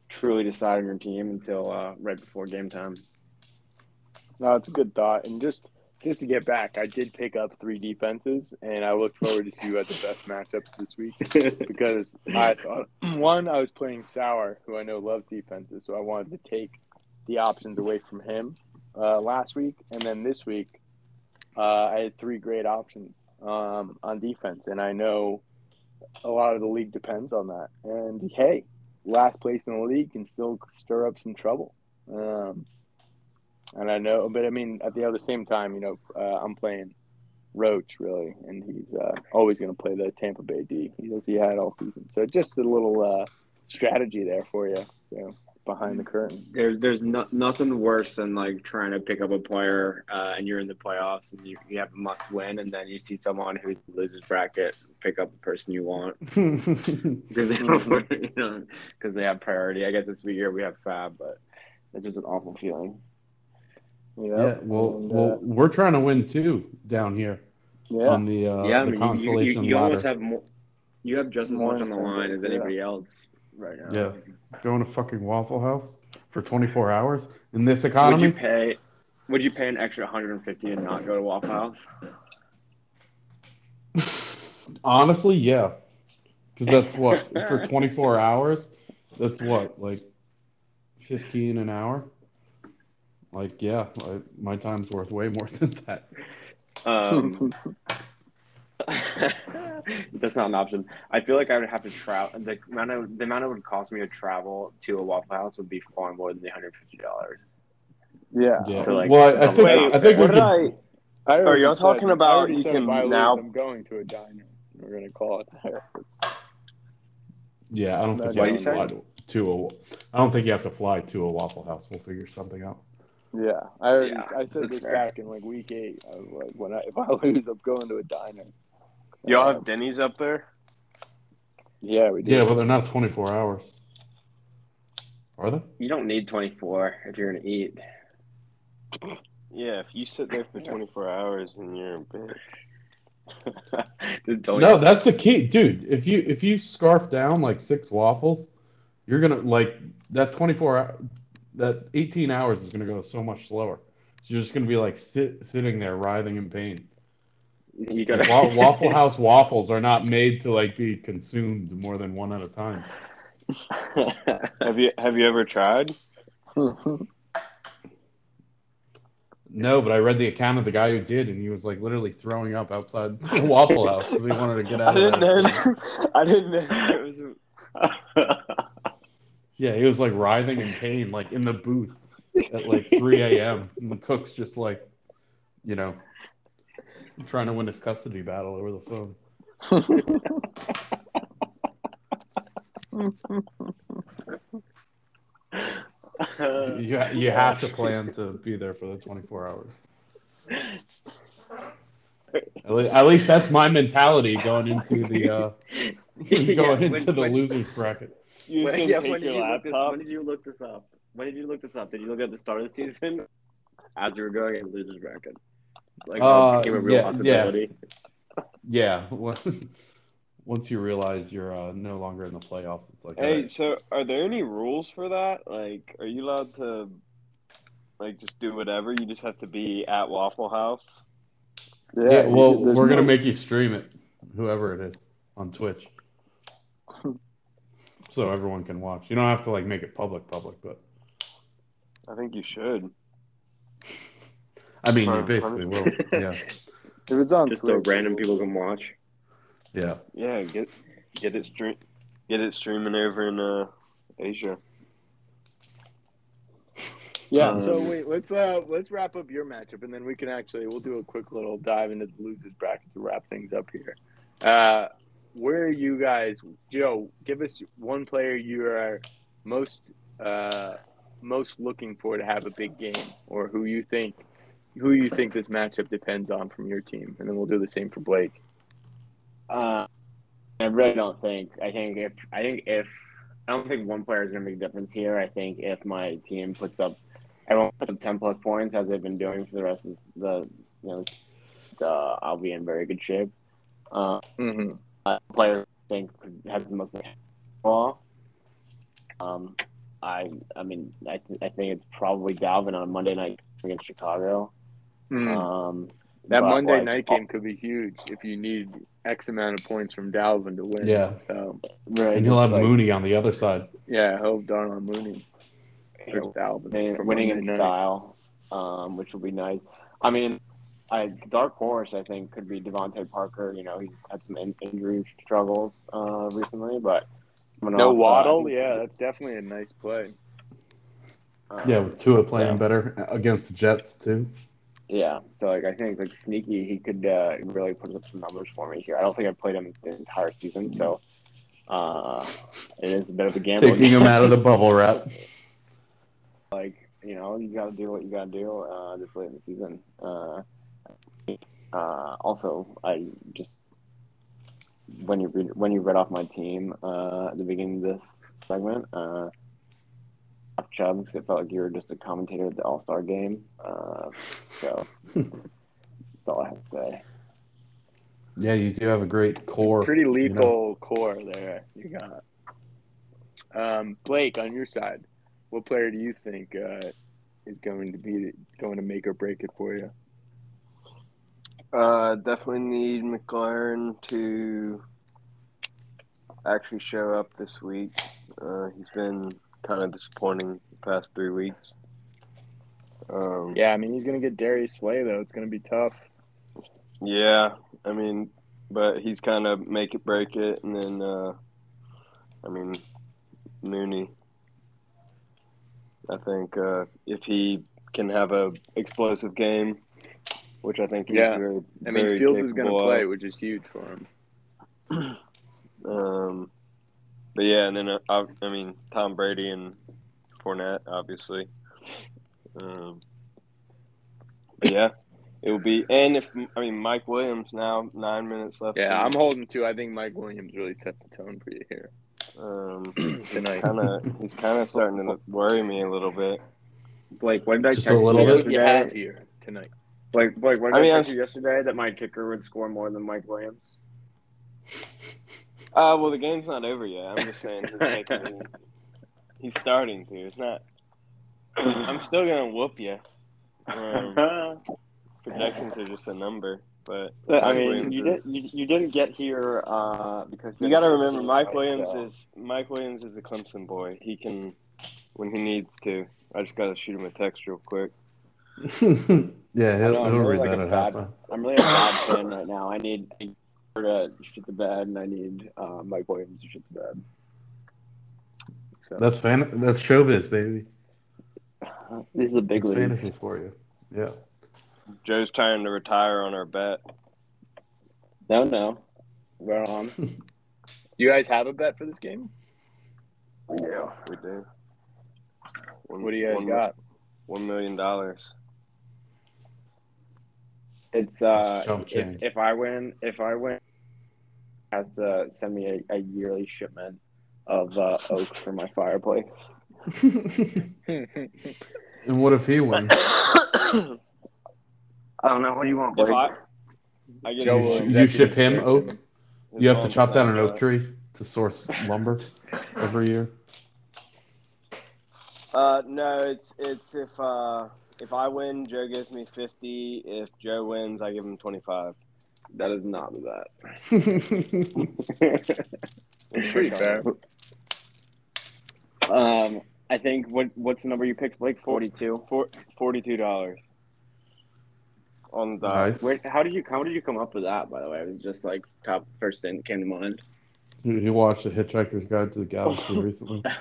truly decide on your team until uh, right before game time. No, it's a good thought. And just just to get back, I did pick up three defenses, and I look forward to see who had the best matchups this week because I thought one I was playing Sauer, who I know loves defenses, so I wanted to take the options away from him uh, last week, and then this week uh, I had three great options um, on defense, and I know a lot of the league depends on that. And hey, last place in the league can still stir up some trouble. Um, and I know, but I mean, at the other same time, you know, uh, I'm playing Roach really, and he's uh, always going to play the Tampa Bay D. He does he had all season. So just a little uh, strategy there for you. So behind the curtain. There's there's no, nothing worse than like trying to pick up a player uh, and you're in the playoffs and you, you have a must win and then you see someone who loses bracket pick up the person you want because they don't, you know because they have priority. I guess this year we have FAAB, but it's just an awful feeling. yeah, well, and, well, uh, we're trying to win too down here Yeah. on the uh, yeah, I mean, you, you, you, you almost have more. You have just as much on the line as yeah. anybody else right now. Yeah, going to fucking Waffle House for 24 hours in this economy. Would economy. you pay? Would you pay an extra 150 and not go to Waffle House? Honestly, yeah, because that's what for 24 hours. That's what like 15 an hour. Like, yeah, I, my time's worth way more than that. Um, that's not an option. I feel like I would have to travel. The amount of the amount it would cost me to travel to a Waffle House would be far more than the 150 dollars. Yeah. Yeah. So, like, well, I, I think Wait, I think we what did. I? I already y'all talking I about you can if I lose, now- I'm going to a diner. We're gonna call it there. Yeah, I don't think What you have to fly to, to a. I don't think you have to fly to a Waffle House. We'll figure something out. Yeah, I already Yeah, I said this fair. back in like week eight. I was like, when I if I lose, I'm going to a diner. Y'all Uh, have Denny's up there? yeah, we did. Yeah, but they're not 24 hours. Are they? You don't need 24 if you're gonna eat. Yeah, if you sit there for 24 hours and you're a bitch. No, that's the key, dude. If you if you scarf down like six waffles, you're gonna like that 24 hour, that 18 hours is gonna go so much slower. So you're just gonna be like sit, sitting there writhing in pain. You gotta Waffle House waffles are not made to like be consumed more than one at a time. Have you have you ever tried? No, but I read the account of the guy who did, and he was like literally throwing up outside the Waffle House because he wanted to get I out of didn't there. know. I didn't know. It was Yeah, he was like writhing in pain, like in the booth at like 3 a.m. And the cook's just like, you know, trying to win his custody battle over the phone. You, you have to plan to be there for the 24 hours. At least, at least that's my mentality going into the uh, going Yeah, when- into the when- losers bracket. you When, yeah, when did you look this? laptop. When did you look this up? When did you look this up? Did you look at the start of the season as you were going in losers bracket? Like Uh, it became a real yeah, possibility. Yeah, when- once you realize you're uh, no longer in the playoffs, it's like, Hey, alright. so are there any rules for that? Like, are you allowed to, like, just do whatever? You just have to be at Waffle House. yeah, well, we're gonna make you stream it, whoever it is, on Twitch, so everyone can watch. You don't have to like make it public, public, but I think you should. I mean, you basically will. Yeah, If it's on Just so random people can watch. yeah. Yeah, get get it stream, get it streaming over in uh, Asia. Yeah. so Um, wait, let's uh let's wrap up your matchup, and then we can actually we'll do a quick little dive into the losers bracket to wrap things up here. Uh, where are you guys, Joe? Give us one player you are most uh most looking for to have a big game, or who you think who you think this matchup depends on from your team, and then we'll do the same for Blake. Uh, I really don't think. I think if I think if I don't think one player is going to make a difference here. I think if my team puts up everyone puts up ten plus points as they've been doing for the rest of the you know the, I'll be in very good shape. Uh, hmm uh, player I think has the most ball. Um, I I mean I th- I think it's probably Dalvin on a Monday night against Chicago. Um, That Monday like, night game could be huge if you need X amount of points from Dalvin to win. Yeah. So, Right, And you'll have like- Mooney on the other side. yeah, I hope Darnell Mooney you know, for Dalvin. winning, for winning in night. style, um, which will be nice. I mean, I dark horse I think could be DeVante Parker. You know, he's had some in, injury struggles uh, recently, but No off, uh, Waddle, yeah, that's definitely a nice play. uh, Yeah, with Tua playing so- better against the Jets too. Yeah, so like I think like sneaky, he could uh, really put up some numbers for me here. I don't think I've played him the entire season, so uh, it is a bit of a gamble. Taking him out of the bubble wrap. like you know you got to do what you got to do uh, this late in the season. Uh, uh, also, I just when you read when you read off my team uh, at the beginning of this segment, uh, Chubbs, it felt like you were just a commentator at the All Star game. Uh, so that's all I have to say. Yeah, you do have a great core. Pretty you know. lethal core there you got. Um, Blake, on your side, what player do you think uh, is going to be going to make or break it for you? Uh, definitely need McLaurin to actually show up this week. Uh, he's been kind of disappointing the past three weeks. Um, Yeah, I mean he's going to get Darius Slay though. It's going to be tough. Yeah, I mean, but he's kind of make it break it, and then uh, I mean, Mooney. I think uh, if he can have a explosive game, which I think he's Yeah. very, I mean Fields is going to play, which is huge for him. Um, but yeah, and then uh, I, I mean Tom Brady and Fournette, obviously. Um, yeah, it will be. And if I mean Mike Williams now nine minutes left. Yeah, I'm holding to. I think Mike Williams really sets the tone for you here Um, tonight. kind of he's kind of starting to worry me a little bit. Blake, when did I Just text you little you have yesterday? here tonight? Blake, Blake, what did I I, mean, text I- you yesterday that my kicker would score more than Mike Williams? Uh, well, the game's not over yet. I'm just saying he's making he's starting to. It's not. I'm still gonna whoop you. Um, projections are just a number, but I mean, Williams you, is- did, you, you didn't get here uh, because You got to remember, Mike Right, Williams so- is Mike Williams is the Clemson boy. He can when he needs to. I just got to shoot him a text real quick. yeah, I he'll, know, I'm he'll really read like that a at bad- halftime. I'm really a bad fan right now. I need her to shit the bed, and I need uh, Mike Williams to shit the bed. So That's fan. That's showbiz, baby. this is a big It's league. fantasy for you. Yeah. Joe's trying to retire on our bet. No, no, we're on. You guys have a bet for this game? Yeah, we do. One- What do you guys one- got? One million dollars. It's uh, if, if I win, if I win, has to send me a, a yearly shipment of uh, oak for my fireplace. and what if he wins? I don't know. What do you want, If Blake? I, I get Joe You, sh- you ship him oak. You have to chop down an oak tree to source lumber every year. Uh, no, it's it's if uh if I win, Joe gives me fifty. If Joe wins, I give him twenty five. That is not that. Pretty fair. Um, I think what what's the number you picked, Blake? Forty two. Forty two dollars on the nice. Where? How did you? How did you come up with that? By the way, it was just like top first thing that came to mind. He he watched the Hitchhiker's Guide to the Galaxy recently.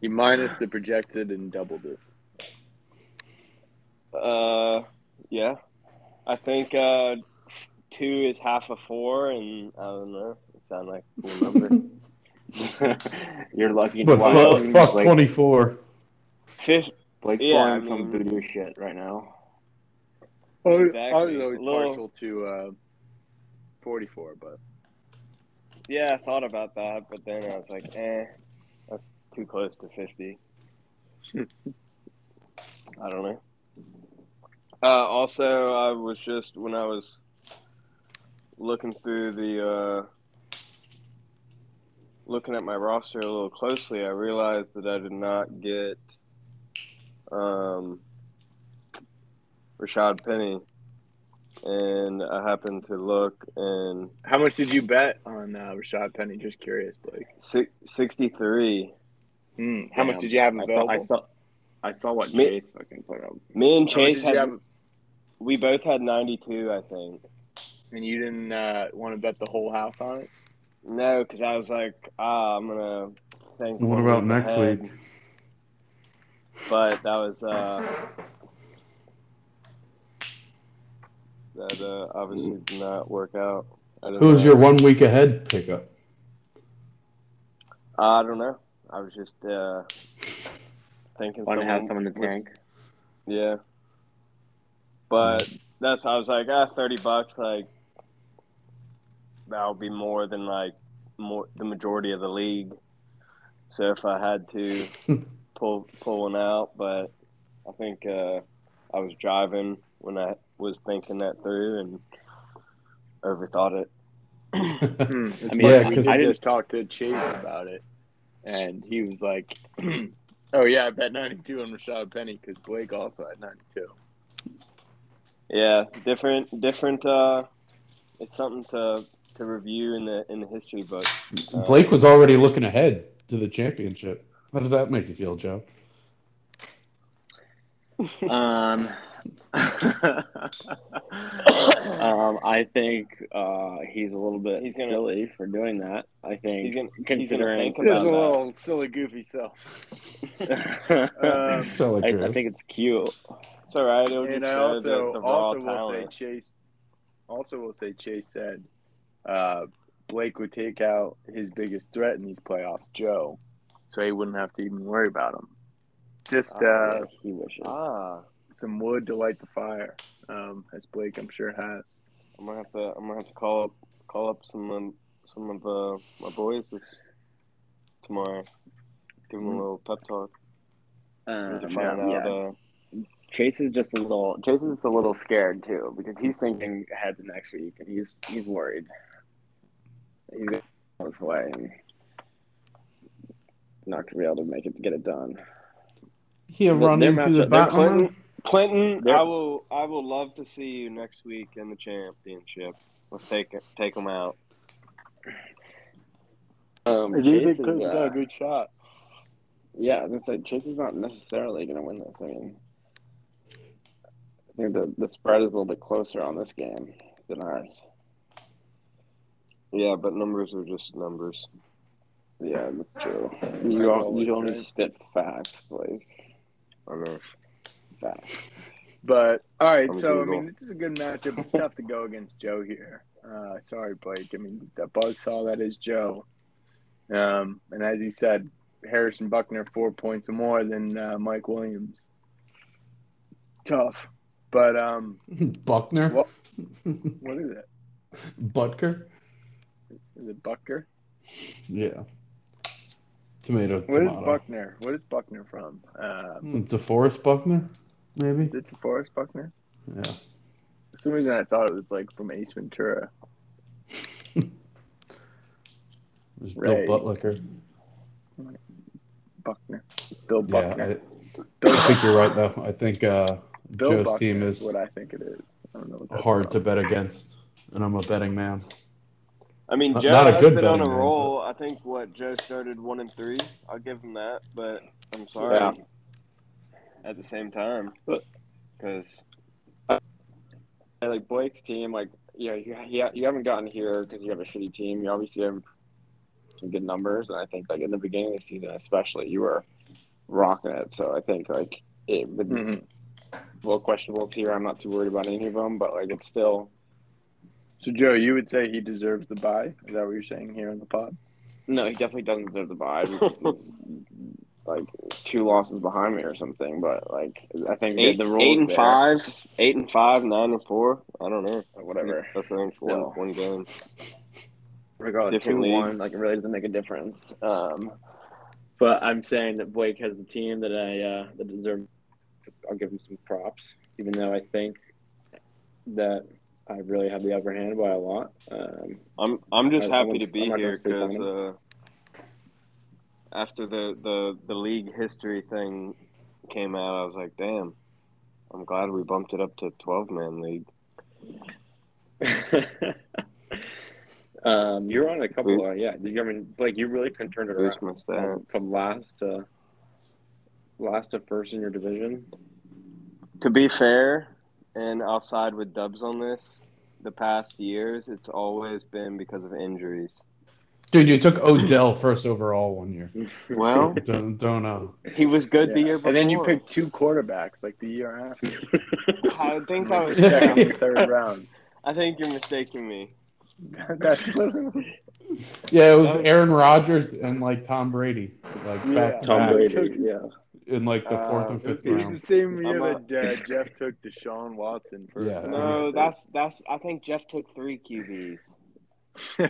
You minus the projected and doubled it. Uh, yeah, I think uh two is half a four, and I don't know. It sounds like a cool number. You're lucky. But Wow. fuck, fuck Blake's- 24. Fifth, Blake's Yeah, pulling I some mean- voodoo shit right now. I was Exactly. always Little- partial to uh, 44, but yeah, I thought about that, but then I was like, eh, that's too close to fifty. I don't know. Uh, also, I was just when I was looking through the uh, looking at my roster a little closely, I realized that I did not get um, Rashad Penny, and I happened to look and How much did you bet on uh, Rashad Penny? Just curious, Blake. six, 63. Hmm, How much did you have I saw, available? I saw, I saw what Me- Chase fucking put up. Me and Chase had have, we both had 92, I think. And you didn't uh, want to bet the whole house on it? No, because I was like, ah, I'm gonna think. What about next ahead. week? But that was uh, that uh, obviously did not work out. I don't Who's know. your one week ahead pickup? I don't know. I was just uh, thinking. Want to have someone some in the was- tank? Yeah. But that's I was like, ah, thirty bucks, like that'll be more than like more the majority of the league. So if I had to pull pull one out, but I think uh, I was driving when I was thinking that through and overthought it. Hmm, I mean, yeah, we 'cause- did just talked to Chase about it, and he was like, "Oh yeah, I bet 92 on Rashad Penny because Blake also had 92." Yeah, different different. Uh, it's something to to review in the in the history book. Uh, Blake was already looking ahead to the championship. How does that make you feel, Joe? Um, um, I think uh, he's a little bit He's gonna- silly for doing that. I think He's gonna- he's considering think about This is a that. little silly, goofy self. I, Um, So like I think it's cute. It's all right. It'll and I show also the, the also will say Chase. Also will say Chase said uh, Blake would take out his biggest threat in these playoffs, Joe, so he wouldn't have to even worry about him. Just Ah, uh, he wishes. Ah, some wood to light the fire, um, as Blake I'm sure has. I'm gonna have to. I'm gonna have to call up call up some um, some of uh, my boys this tomorrow. Give them a little pep talk. Um, to find out. yeah. Uh, Chase is just a little. Chase is just a little scared too because he's thinking ahead to next week and he's he's worried. He's going on his way and he's not gonna be able to make it get it done. He Their- run into the their Batman. Clinton, Clinton, I will. I will love to see you next week in the championship. Let's take it. Take them out. Um, Do you Chase think is, Clinton's got uh, a good shot? Yeah, I was gonna say Chase is not necessarily gonna win this. I mean, I think the the spread is a little bit closer on this game than ours. Yeah, but numbers are just numbers. Yeah, that's true. You all, always, you only right? spit facts, like I know. Facts. But all right, I'm so I mean, this is a good matchup. It's tough to go against Joe here. Uh, sorry, Blake. I mean, the buzz saw that is Joe. Um, and as he said, Harrison Buckner four points more than uh, Mike Williams. Tough, but um, Buckner? what what is it? Butker? Is it Buckner? Yeah. Tomato. What is tomato. Buckner? What is Buckner from? Uh, Hmm, DeForest Buckner? Maybe? is it DeForest Buckner? Yeah. For some reason, I thought it was like from Ace Ventura. There's Ray. Bill Butlicker. Buckner, Bill Yeah, Buckner. I, Bill I think you're right, though. I think uh, Bill Joe's Buckner team is is what I think it is. I don't know what hard to bet against, and I'm a betting man. I mean, Not- Joe not a has good been on a betting man, roll. I think what Joe started one and three. I'll give him that, but I'm sorry. Yeah. At the same time, because Yeah, like Blake's team, like yeah, you you, you haven't gotten here because you have a shitty team. You obviously have some good numbers, and I think like in the beginning of the season, especially, you were rocking it. So I think like it with Mhm. little questionables here. I'm not too worried about any of them, but like it's still So, Joe, you would say he deserves the buy? Is that what you're saying here in the pod? no, he definitely doesn't deserve the buy because he's like two losses behind me or something. But like I think eight, the, the rules eight and there, five, eight and five, nine and four. I don't know. whatever. That's I think one, one game. regardless, two one, like it really doesn't make a difference. Um, but I'm saying that Blake has a team that I uh, that deserve I'll give him some props, even though I think that I really have the upper hand by a lot. Um, I'm I'm just I- I happy won't- to be I'm here because uh, after the, the the league history thing came out, I was like, damn, I'm glad we bumped it up to 12 man league. um, you're on a couple. Boost- Uh, yeah, you, I mean, like you really can turn it around Boost from, from last to last to first in your division. To be fair, and I'll side with Dubs on this. The past years, it's always been because of injuries. Dude, you took Odell first overall one year. Well, Don't, don't know. he was good the year before. And then you picked two quarterbacks like the year after. I think that was second, and third round. I think you're mistaking me. That's literally Yeah, it was Aaron Rodgers and like Tom Brady, like Yeah. back Tom back Brady. Yeah. In like the fourth and Uh, fifth It was round. the same year I'm that uh, Jeff took Deshaun Watson first. Yeah. No, that's that's. I think Jeff took three QBs.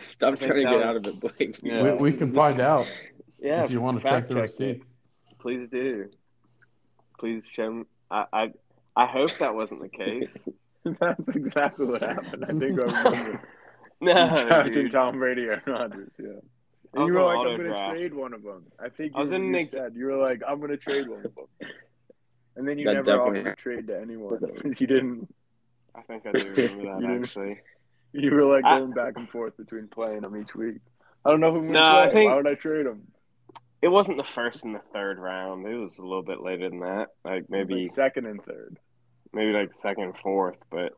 Stop trying to that get out of it, Blake. Yeah. We, we can find out Yeah, if you want to check the check receipt. Please do. Please show me. I, I I hope that wasn't the case. That's exactly what happened. I think I remember. No, drafting dude. Tom Brady or Rodgers, yeah. I And you were like, I'm going to trade one of them. I think I was you, in you ex- said, you were like, I'm going to trade one of them. And then you That never definitely- offered to trade to anyone. you didn't. I think I do remember You that didn't- actually. You were like I- going back and forth between playing them each week. I don't know who I'm going to No, I think- Why would I trade them? It wasn't the first and the third round. It was a little bit later than that. Like maybe like second and third. maybe like second, fourth, but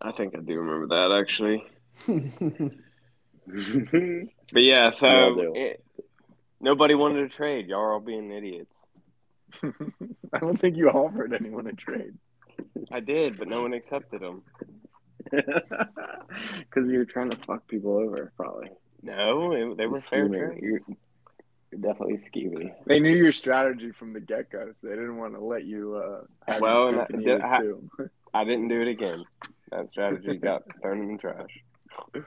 I think I do remember that actually. But yeah, so it, nobody wanted to trade. Y'all are all being idiots. I don't think you offered anyone a trade. I did, but no one accepted them. Because you're trying to fuck people over, probably. No, it, they were fair trades. You're, you're definitely scheming. They knew your strategy from the get go, so they didn't want to let you. Uh, have Well, your and I- eat it I- I didn't do it again. That strategy got thrown in the trash.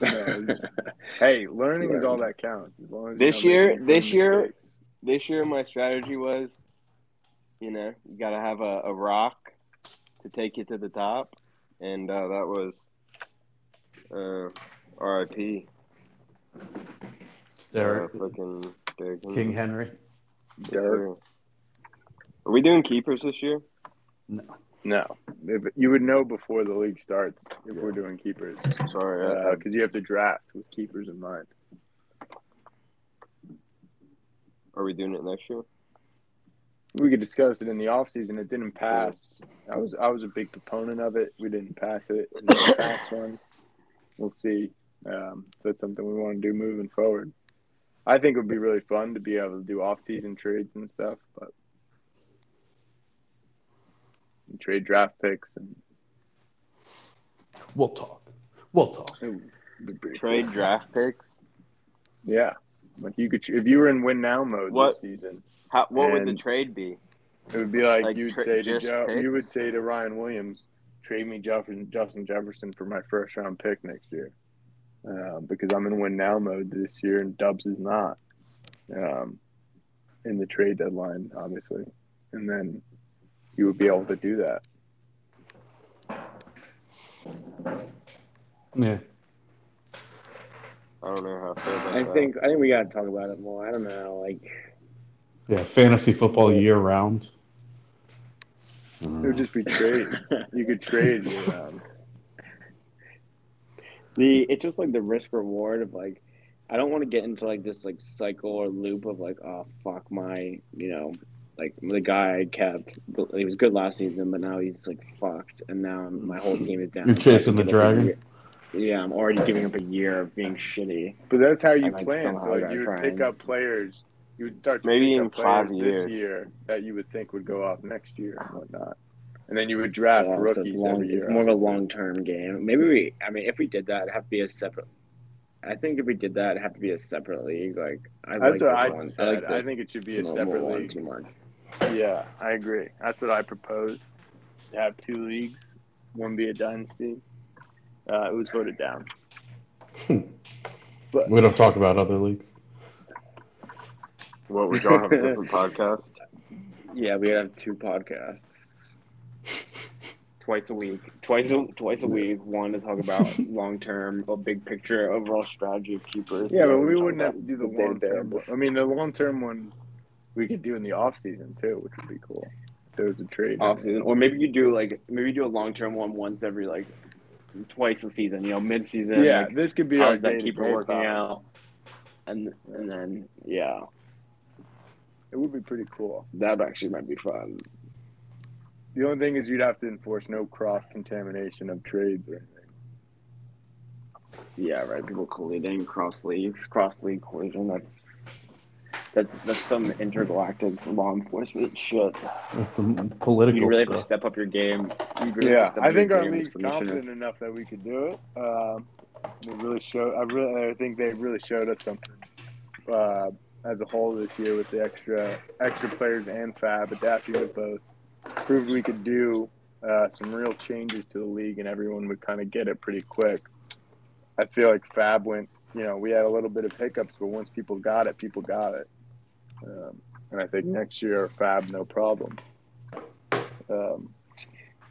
No, hey, learning is all that counts. As long as This year- making some this year- mistakes. This year, my strategy was, you know, you got to have a, a rock to take you to the top, and uh, that was uh, R.I.P. Derrick, Uh, fucking Derrick Henry. King Henry. Yes, sir. Are we doing keepers this year? No. No, you would know before the league starts if we're doing keepers, Sorry, because you have to draft with keepers in mind. are we doing it next year? We could discuss it in the off season. It didn't pass. I was I was a big proponent of it. We didn't pass it past one. We'll see um, if that's something we want to do moving forward. I think it would be really fun to be able to do off season trades and stuff, but and trade draft picks and We'll talk. We'll talk. it would be pretty Trade cool. draft picks. Yeah, like you could if you were in win now mode What- this season, How, what would the trade be? it would be like, Like you'd tra- say to just Joe, you would say to Ryan Williams, trade me Jefferson, Justin Jefferson for my first round pick next year, uh, because I'm in win now mode this year and Dubs is not, um, in the trade deadline obviously, and then you would be able to do that. Yeah. I don't know how I feel about I that. think I think we gotta talk about it more. I don't know, like Yeah. Fantasy football year round. I don't It would just be trades. you could trade year round. the it's just like the risk reward of like I don't want to get into like this like cycle or loop of like oh fuck my you know like the guy I kept he was good last season but now he's like fucked and now my whole team is down. You're chasing the Give dragon? Yeah, I'm already giving up a year of being shitty. But that's how you And, like, plan. So like you would try pick up players. You would start to Maybe pick in up five players years. this year that you would think would go off next year and whatnot. And then you would draft Yeah, it's, a rookies long, every year. it's more of a long term game. Maybe we I mean if we did that it'd have to be a separate I think if we did that it'd have to be a separate league. Like I That's like what this I one. said. I, like I think it should be a separate league. too much. Yeah, I agree. That's what I proposed. To have two leagues, one be a dynasty. Uh, it was voted down. but We don't talk about other leagues. What would y'all have a different podcast? Yeah, we have two podcasts. Twice a week. Twice a twice a week. One to talk about long term, a big picture, overall strategy of keepers. Yeah, but we wouldn't have to do the day-to-day long term. I mean, the long term one we could do in the off season too, which would be cool. If there was a trade. off season, or maybe you do like maybe you do a long term one once every like twice a season. You know, mid season. Yeah, like, this could be our how's that keeper working pod. out, and and then yeah, It would be pretty cool. that actually might be fun. The only thing is you'd have to enforce no cross contamination of trades or anything. Yeah, right. People colliding cross leagues, cross league collision. That's that's that's some intergalactic law enforcement shit. That's some political You really have to step up your game. You really Yeah, I think our game as league's confident enough that we could do it. Um, they really showed. I really, I think they really showed us something uh, as a whole this year with the extra extra players and FAAB adapting with both. Proved we could do uh, some real changes to the league, and everyone would kind of get it pretty quick. I feel like FAAB went. You know, we had a little bit of hiccups, but once people got it, people got it. Um, and I think next year, FAAB, no problem. Um,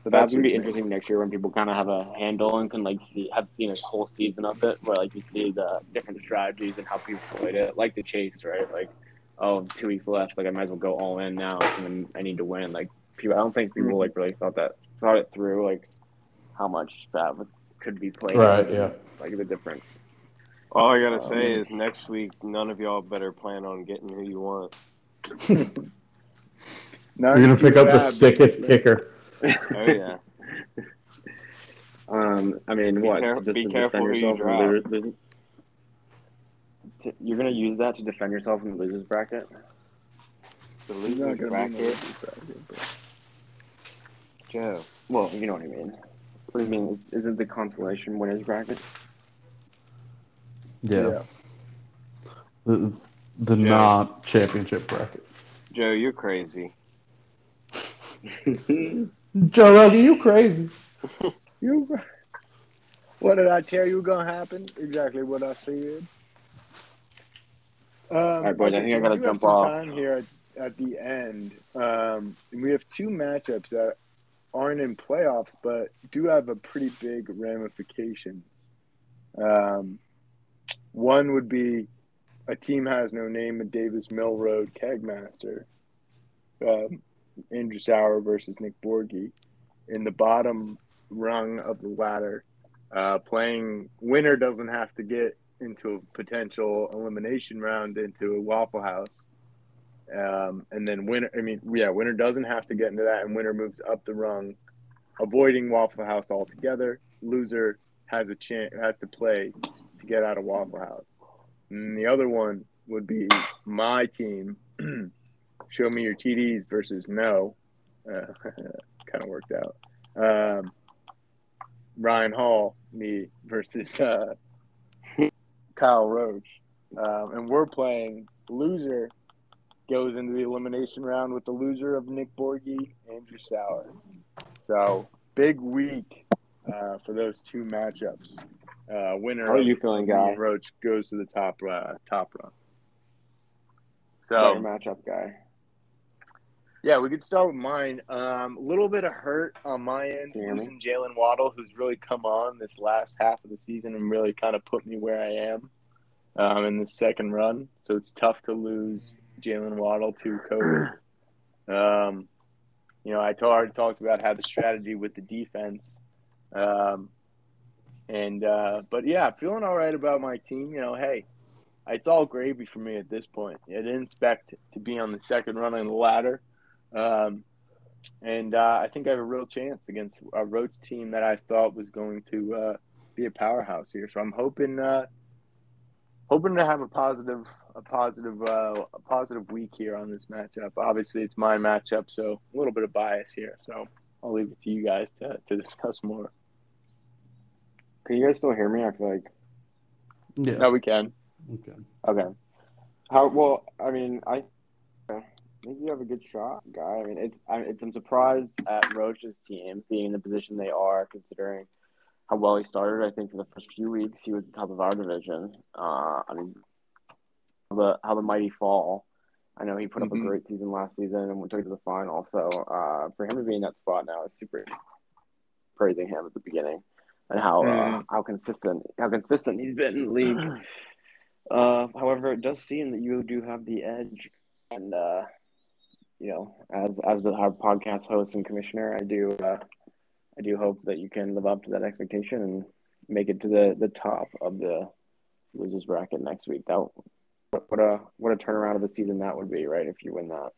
So that's that's gonna be me. interesting next year when people kind of have a handle and can like see have seen a whole season of it, where like you see the different strategies and how people played it, like the chase, right? Like, oh, two weeks left, like I might as well go all in now, and then I need to win. Like, people, I don't think people like really thought that thought it through, like how much that was, could be played. Right, yeah. Like the different. All I gotta say Um, is next week, none of y'all better plan on getting who you want. You're gonna pick up the bad. sickest kicker. Oh yeah. Um, I mean, Be what? care- just be to careful defend who you yourself from draft. losers- losers- to- You're gonna use that to defend yourself in the losers bracket. The losers gonna be in the bracket. losers bracket, but- Joe. Well, you know what I mean. What do you mean? Isn't the consolation winners bracket? Yeah. The, the not championship bracket. Joe, you're crazy. Joe Rogan, you crazy. You, what did I tell you was gonna happen? Exactly what I said. Um, All right, boys, I okay, think I so gotta we do have jump some off. time here at, at the end. Um, we have two matchups that aren't in playoffs, but do have a pretty big ramification. Um, one would be a team has no name, a Davis Mill Road Kegmaster. Um, Andrew Sauer versus Nick Borgi in the bottom rung of the ladder. Uh, playing winner doesn't have to get into a potential elimination round into a Waffle House. Um, and then winner, I mean, yeah, winner doesn't have to get into that, and winner moves up the rung, avoiding Waffle House altogether. Loser has a chance, has to play to get out of Waffle House. And the other one would be my team. Show me your TDs versus no. Uh, kind of worked out. Um, Ryan Hall, me versus uh, Kyle Roach, um, and we're playing loser goes into the elimination round with the loser of Nick Borgi, Andrew Sauer. So big week uh, for those two matchups. Uh, winner How are you feeling, guy? Roach goes to the top uh, top run. So Better matchup guy. yeah, we could start with mine. Um, a little bit of hurt on my end, Can you hear me? losing Jaylen Waddle, who's really come on this last half of the season and really kind of put me where I am um, in the second run. So it's tough to lose Jaylen Waddle to COVID. Um, you know, I already talked about how the strategy with the defense. Um, and uh, but yeah, feeling all right about my team. You know, hey, it's all gravy for me at this point. I didn't expect to be on the second run on the ladder. Um, and uh, I think I have a real chance against a Roach team that I thought was going to uh, be a powerhouse here. So I'm hoping uh, hoping to have a positive a positive uh, a positive week here on this matchup. Obviously, it's my matchup, so a little bit of bias here. So I'll leave it to you guys to, to discuss more. Can you guys still hear me? I feel like Yeah. No, we can. Okay. okay. How well? I mean, I I think you have a good shot, guy. I mean, it's I, it's I'm surprised at Roach's team being in the position they are, considering how well he started. I think for the first few weeks he was the top of our division. Uh, I mean, the how the mighty fall. I know he put up Mhm. a great season last season and we went to the final. So uh, for him to be in that spot now is super praising him at the beginning and how uh, Mhm. how consistent how consistent he's been in the league. Uh, however, it does seem that you do have the edge, and uh, you know, as as the, our podcast host and commissioner, I do uh, I do hope that you can live up to that expectation and make it to the, the top of the losers bracket next week. That what a what a turnaround of a season that would be, right? If you win that.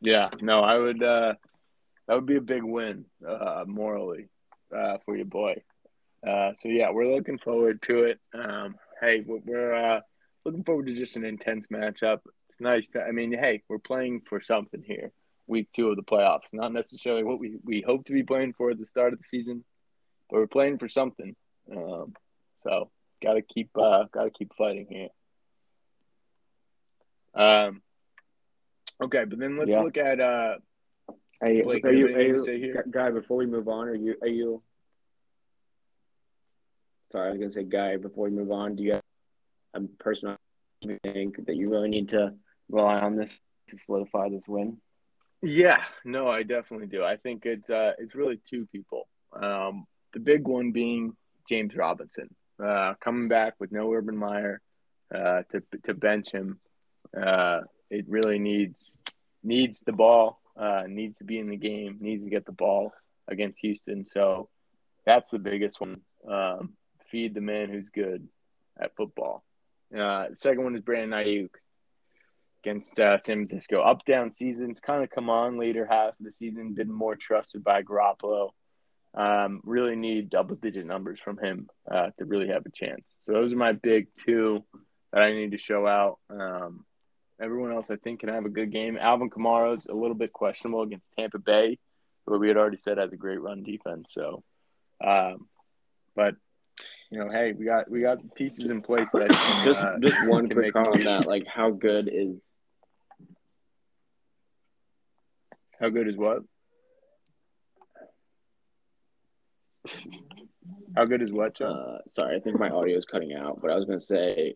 Yeah, no, I would. Uh, that would be a big win uh, morally uh, for your boy. Uh, so yeah, we're looking forward to it. Um, hey, we're- uh, looking forward to just an intense matchup. It's nice. To, I mean, hey, we're playing for something here. Week two of the playoffs, not necessarily what we, we hope to be playing for at the start of the season, but we're playing for something. Um, so gotta keep uh, gotta keep fighting here. Um, okay, but then let's Yeah. look at uh, Hey, Blake, are you are you say here? guy? Before we move on, are you are you? Sorry, I was gonna say, guy. Before we move on, do you have a person you think that you really need to rely on this to solidify this win? Yeah, no, I definitely do. I think it's uh, it's really two people. Um, the big one being James Robinson, uh, coming back with no Urban Meyer uh, to to bench him. Uh, it really needs needs the ball, uh, needs to be in the game, needs to get the ball against Houston. So that's the biggest one. Um, feed the man who's good at football. Uh, the second one is Brandon Aiyuk against uh, San Francisco. Up down seasons kind of come on later half of the season. Been more trusted by Garoppolo. Um, really need double digit numbers from him uh, to really have a chance. So those are my big two that I need to show out. Um, everyone else I think can have a good game. Alvin Kamara's a little bit questionable against Tampa Bay, but we had already said has a great run defense. So, um, but you know, hey, we got we got pieces in place that Just uh, just one can quick comment on that. Like, how good is How good is what? How good is what, John? Uh, sorry, I think my audio is cutting out, but I was gonna say,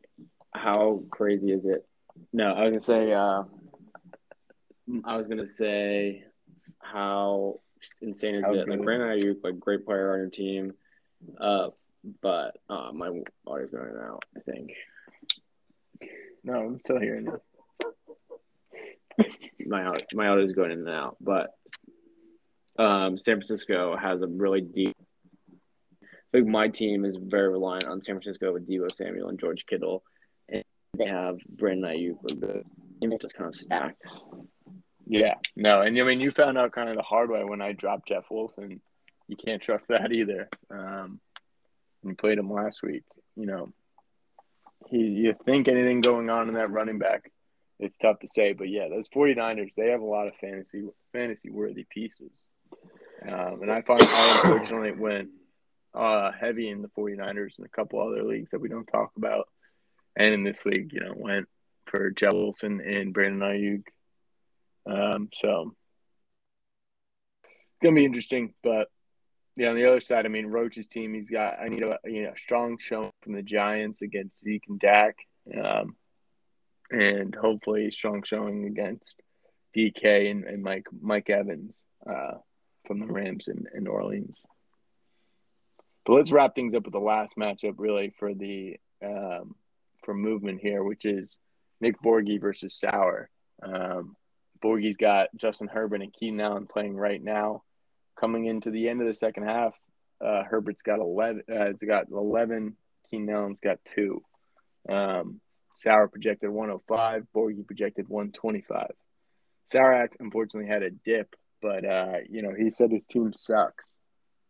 how crazy is it? No, I was gonna say, uh, I was gonna say, how insane is How it? Like? Brandon Aiyuk, like great player on your team, uh, but uh, my audio's going out. I think No, I'm still hearing you. my my audio is going in and out, but um, San Francisco has a really deep. I think my team is very reliant on San Francisco with Deebo Samuel and George Kittle, they have Brandon Aiyuk. With the team just kind of stacks. Yeah, no, and I mean, you found out kind of the hard way when I dropped Jeff Wilson. You can't trust that either. Um, when you played him last week, you know, he, you think anything going on in that running back, it's tough to say. But yeah, those 49ers, they have a lot of fantasy fantasy worthy pieces. Um, and I find I unfortunately went uh, heavy in the 49ers and a couple other leagues that we don't talk about. And in this league, you know, went for Jeff Wilson and Brandon Aiyuk. Um, so it's gonna be interesting, but yeah, on the other side, I mean, Roach's team, he's got I need a you know strong showing from the Giants against Zeke and Dak, um, and hopefully strong showing against DK and, and Mike Mike Evans uh, from the Rams in, in Orleans. But let's wrap things up with the last matchup, really for the um, for movement here, which is Nick Borgie versus Sauer. Um, Borgie's got Justin Herbert and Keenan Allen playing right now. Coming into the end of the second half, uh, Herbert's got eleven. Uh, it's got eleven. Keenan Allen's got two. Um, Sauer projected 105. Borgie projected 125. Sauer unfortunately had a dip, but uh, you know he said his team sucks.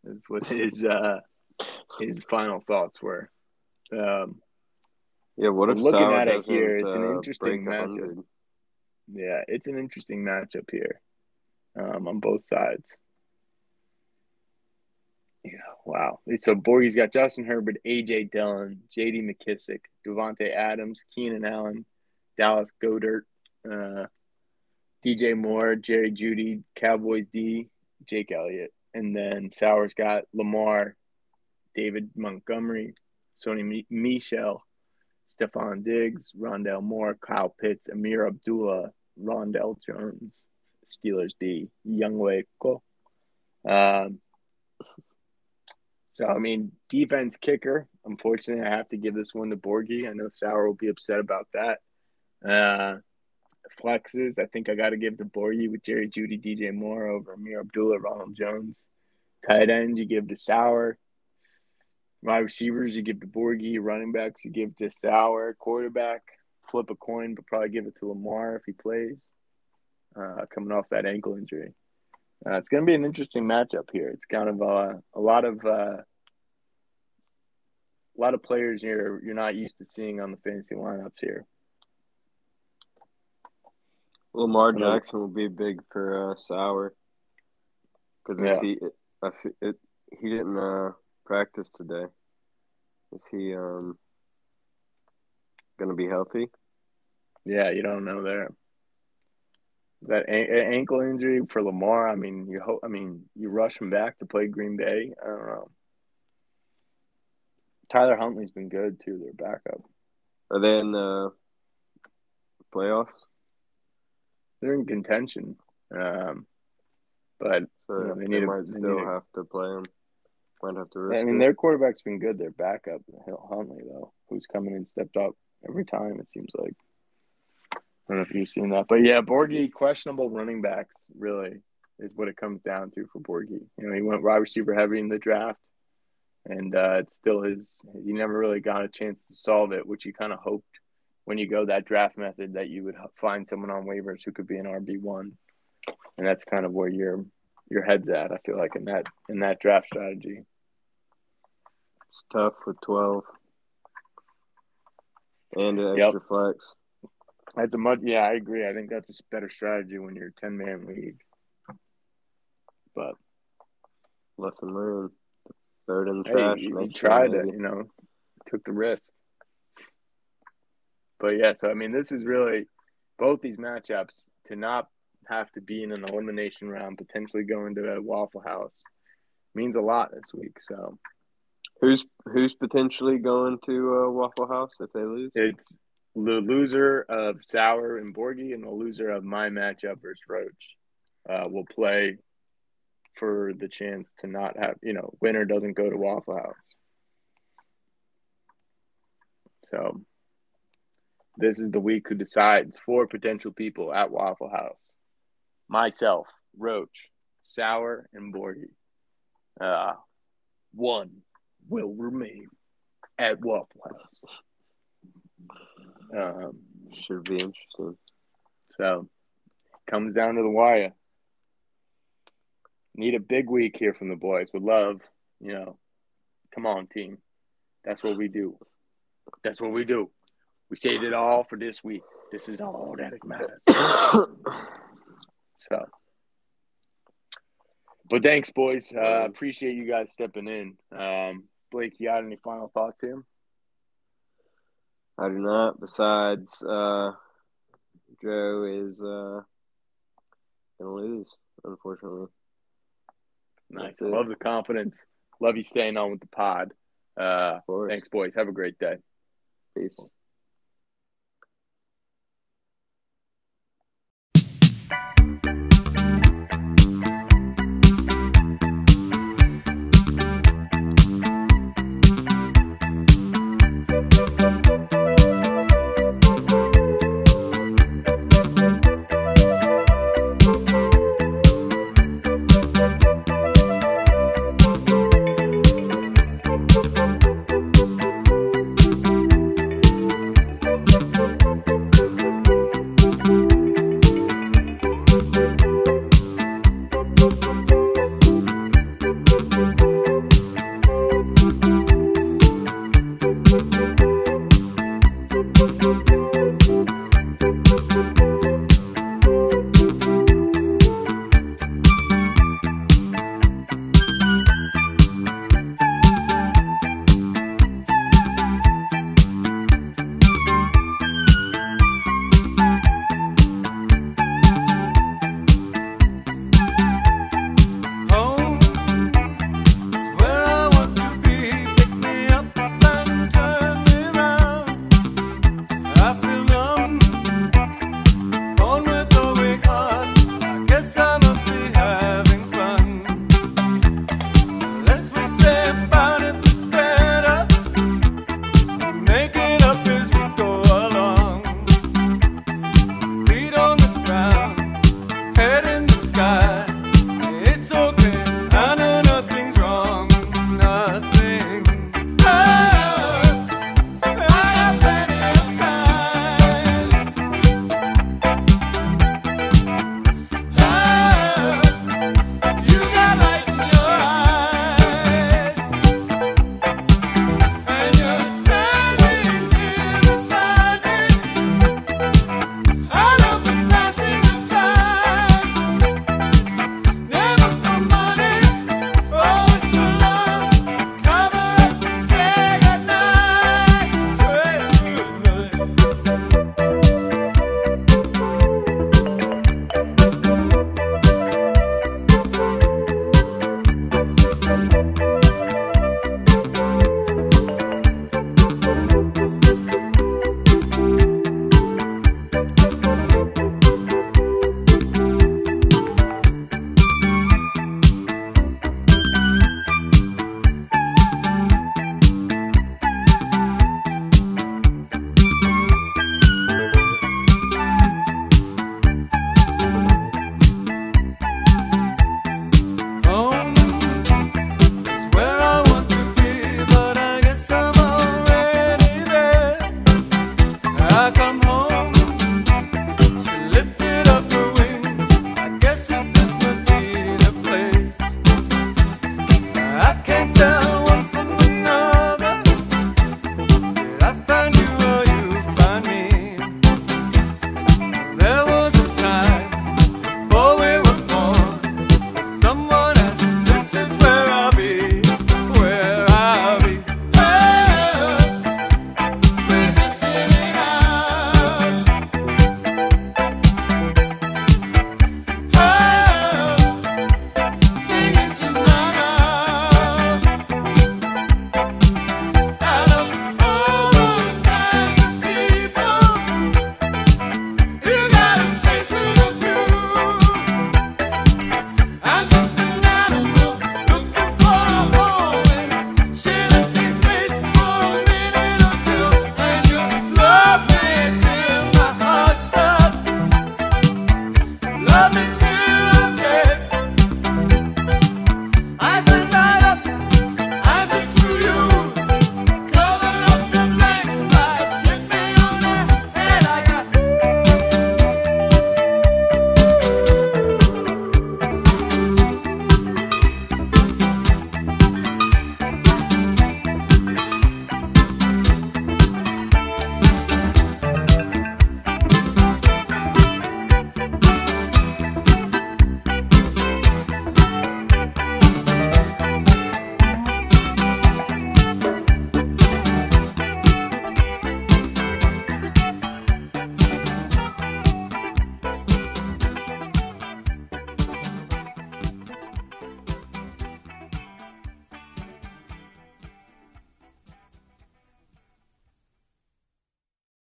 That's what his uh, his final thoughts were. Um, Yeah, what if looking Sauer at it here, it's an uh, interesting matchup. 100? Yeah, it's an interesting matchup here um, on both sides. Yeah, wow. So Borgie's got Justin Herbert, AJ Dillon, JD McKissic, Davante Adams, Keenan Allen, Dallas Goedert, uh, DJ Moore, Jerry Jeudy, Cowboys D, Jake Elliott. And then Sauer's got Lamar, David Montgomery, Sony Mi- Michel, Stefon Diggs, Rondale Moore, Kyle Pitts, Ameer Abdullah, Ronald Jones, Steelers D, Younghoe Koo. Um, so I mean, defense kicker. Unfortunately, I have to give this one to Borgie. I know Sauer will be upset about that. Uh, flexes, I think I got to give to Borgie with Jerry Jeudy, DJ Moore over Ameer Abdullah, Ronald Jones. Tight end, you give to Sauer. Wide receivers, you give to Borgie. Running backs, you give to Sauer. Quarterback, flip a coin, but probably give it to Lamar if he plays. Uh, coming off that ankle injury, uh, it's going to be an interesting matchup here. It's kind of uh, a lot of uh, a lot of players you're you're not used to seeing on the fantasy lineups here. Lamar Jackson will be big for uh, Sauer because Yeah. he I see it, he didn't uh, practice today. Is he um gonna be healthy? Yeah, you don't know there. That a- a- ankle injury for Lamar. I mean, you hope. I mean, you rush him back to play Green Bay. I don't know. Tyler Huntley's been good too. Their backup. Are they in the playoffs? They're in contention, um, but So you know, they they, need a- might they still need a- have to play him. Might have to. I mean, their quarterback's been good. Their backup, Hill Huntley, though, who's coming in stepped up every time. It seems like. I don't know if you've seen that, but yeah, Borgie questionable running backs really is what it comes down to for Borgie. You know, he went wide receiver heavy in the draft, and uh, it's still his. He never really got a chance to solve it, which he kind of hoped when you go that draft method that you would find someone on waivers who could be an RB one, and that's kind of where your your head's at. I feel like in that in that draft strategy. It's tough with twelve and an Yep. extra flex. That's a much yeah, I agree. I think that's a better strategy when you're a ten man league. But Lesson learned. Third in the hey, trash. you, you tried it, you know, took the risk. But yeah, so I mean, this is really both these matchups to not have to be in an elimination round, potentially going to a Waffle House, means a lot this week. So Who's who's potentially going to uh, Waffle House if they lose? it's the loser of Sauer and Borgie and the loser of my matchup versus Roach uh, will play for the chance to not have, you know, winner doesn't go to Waffle House. So this is the week who decides four potential people at Waffle House. Myself, Roach, Sauer, and Borgie. Uh, one will remain at Waffle House. Um, Should be interesting. so comes down to the wire. Need a big week here from the boys. Would love, you know, come on, team. That's what we do. That's what we do. We saved it all for this week. This is all that matters. So, but thanks, boys. Uh, appreciate you guys stepping in. Um, Blake, you got any final thoughts here? I do not. Besides, uh, Joe is uh, gonna lose, unfortunately. Nice. Love the confidence. Love you staying on with the pod. Uh, Of course. thanks, boys. Have a great day. Peace.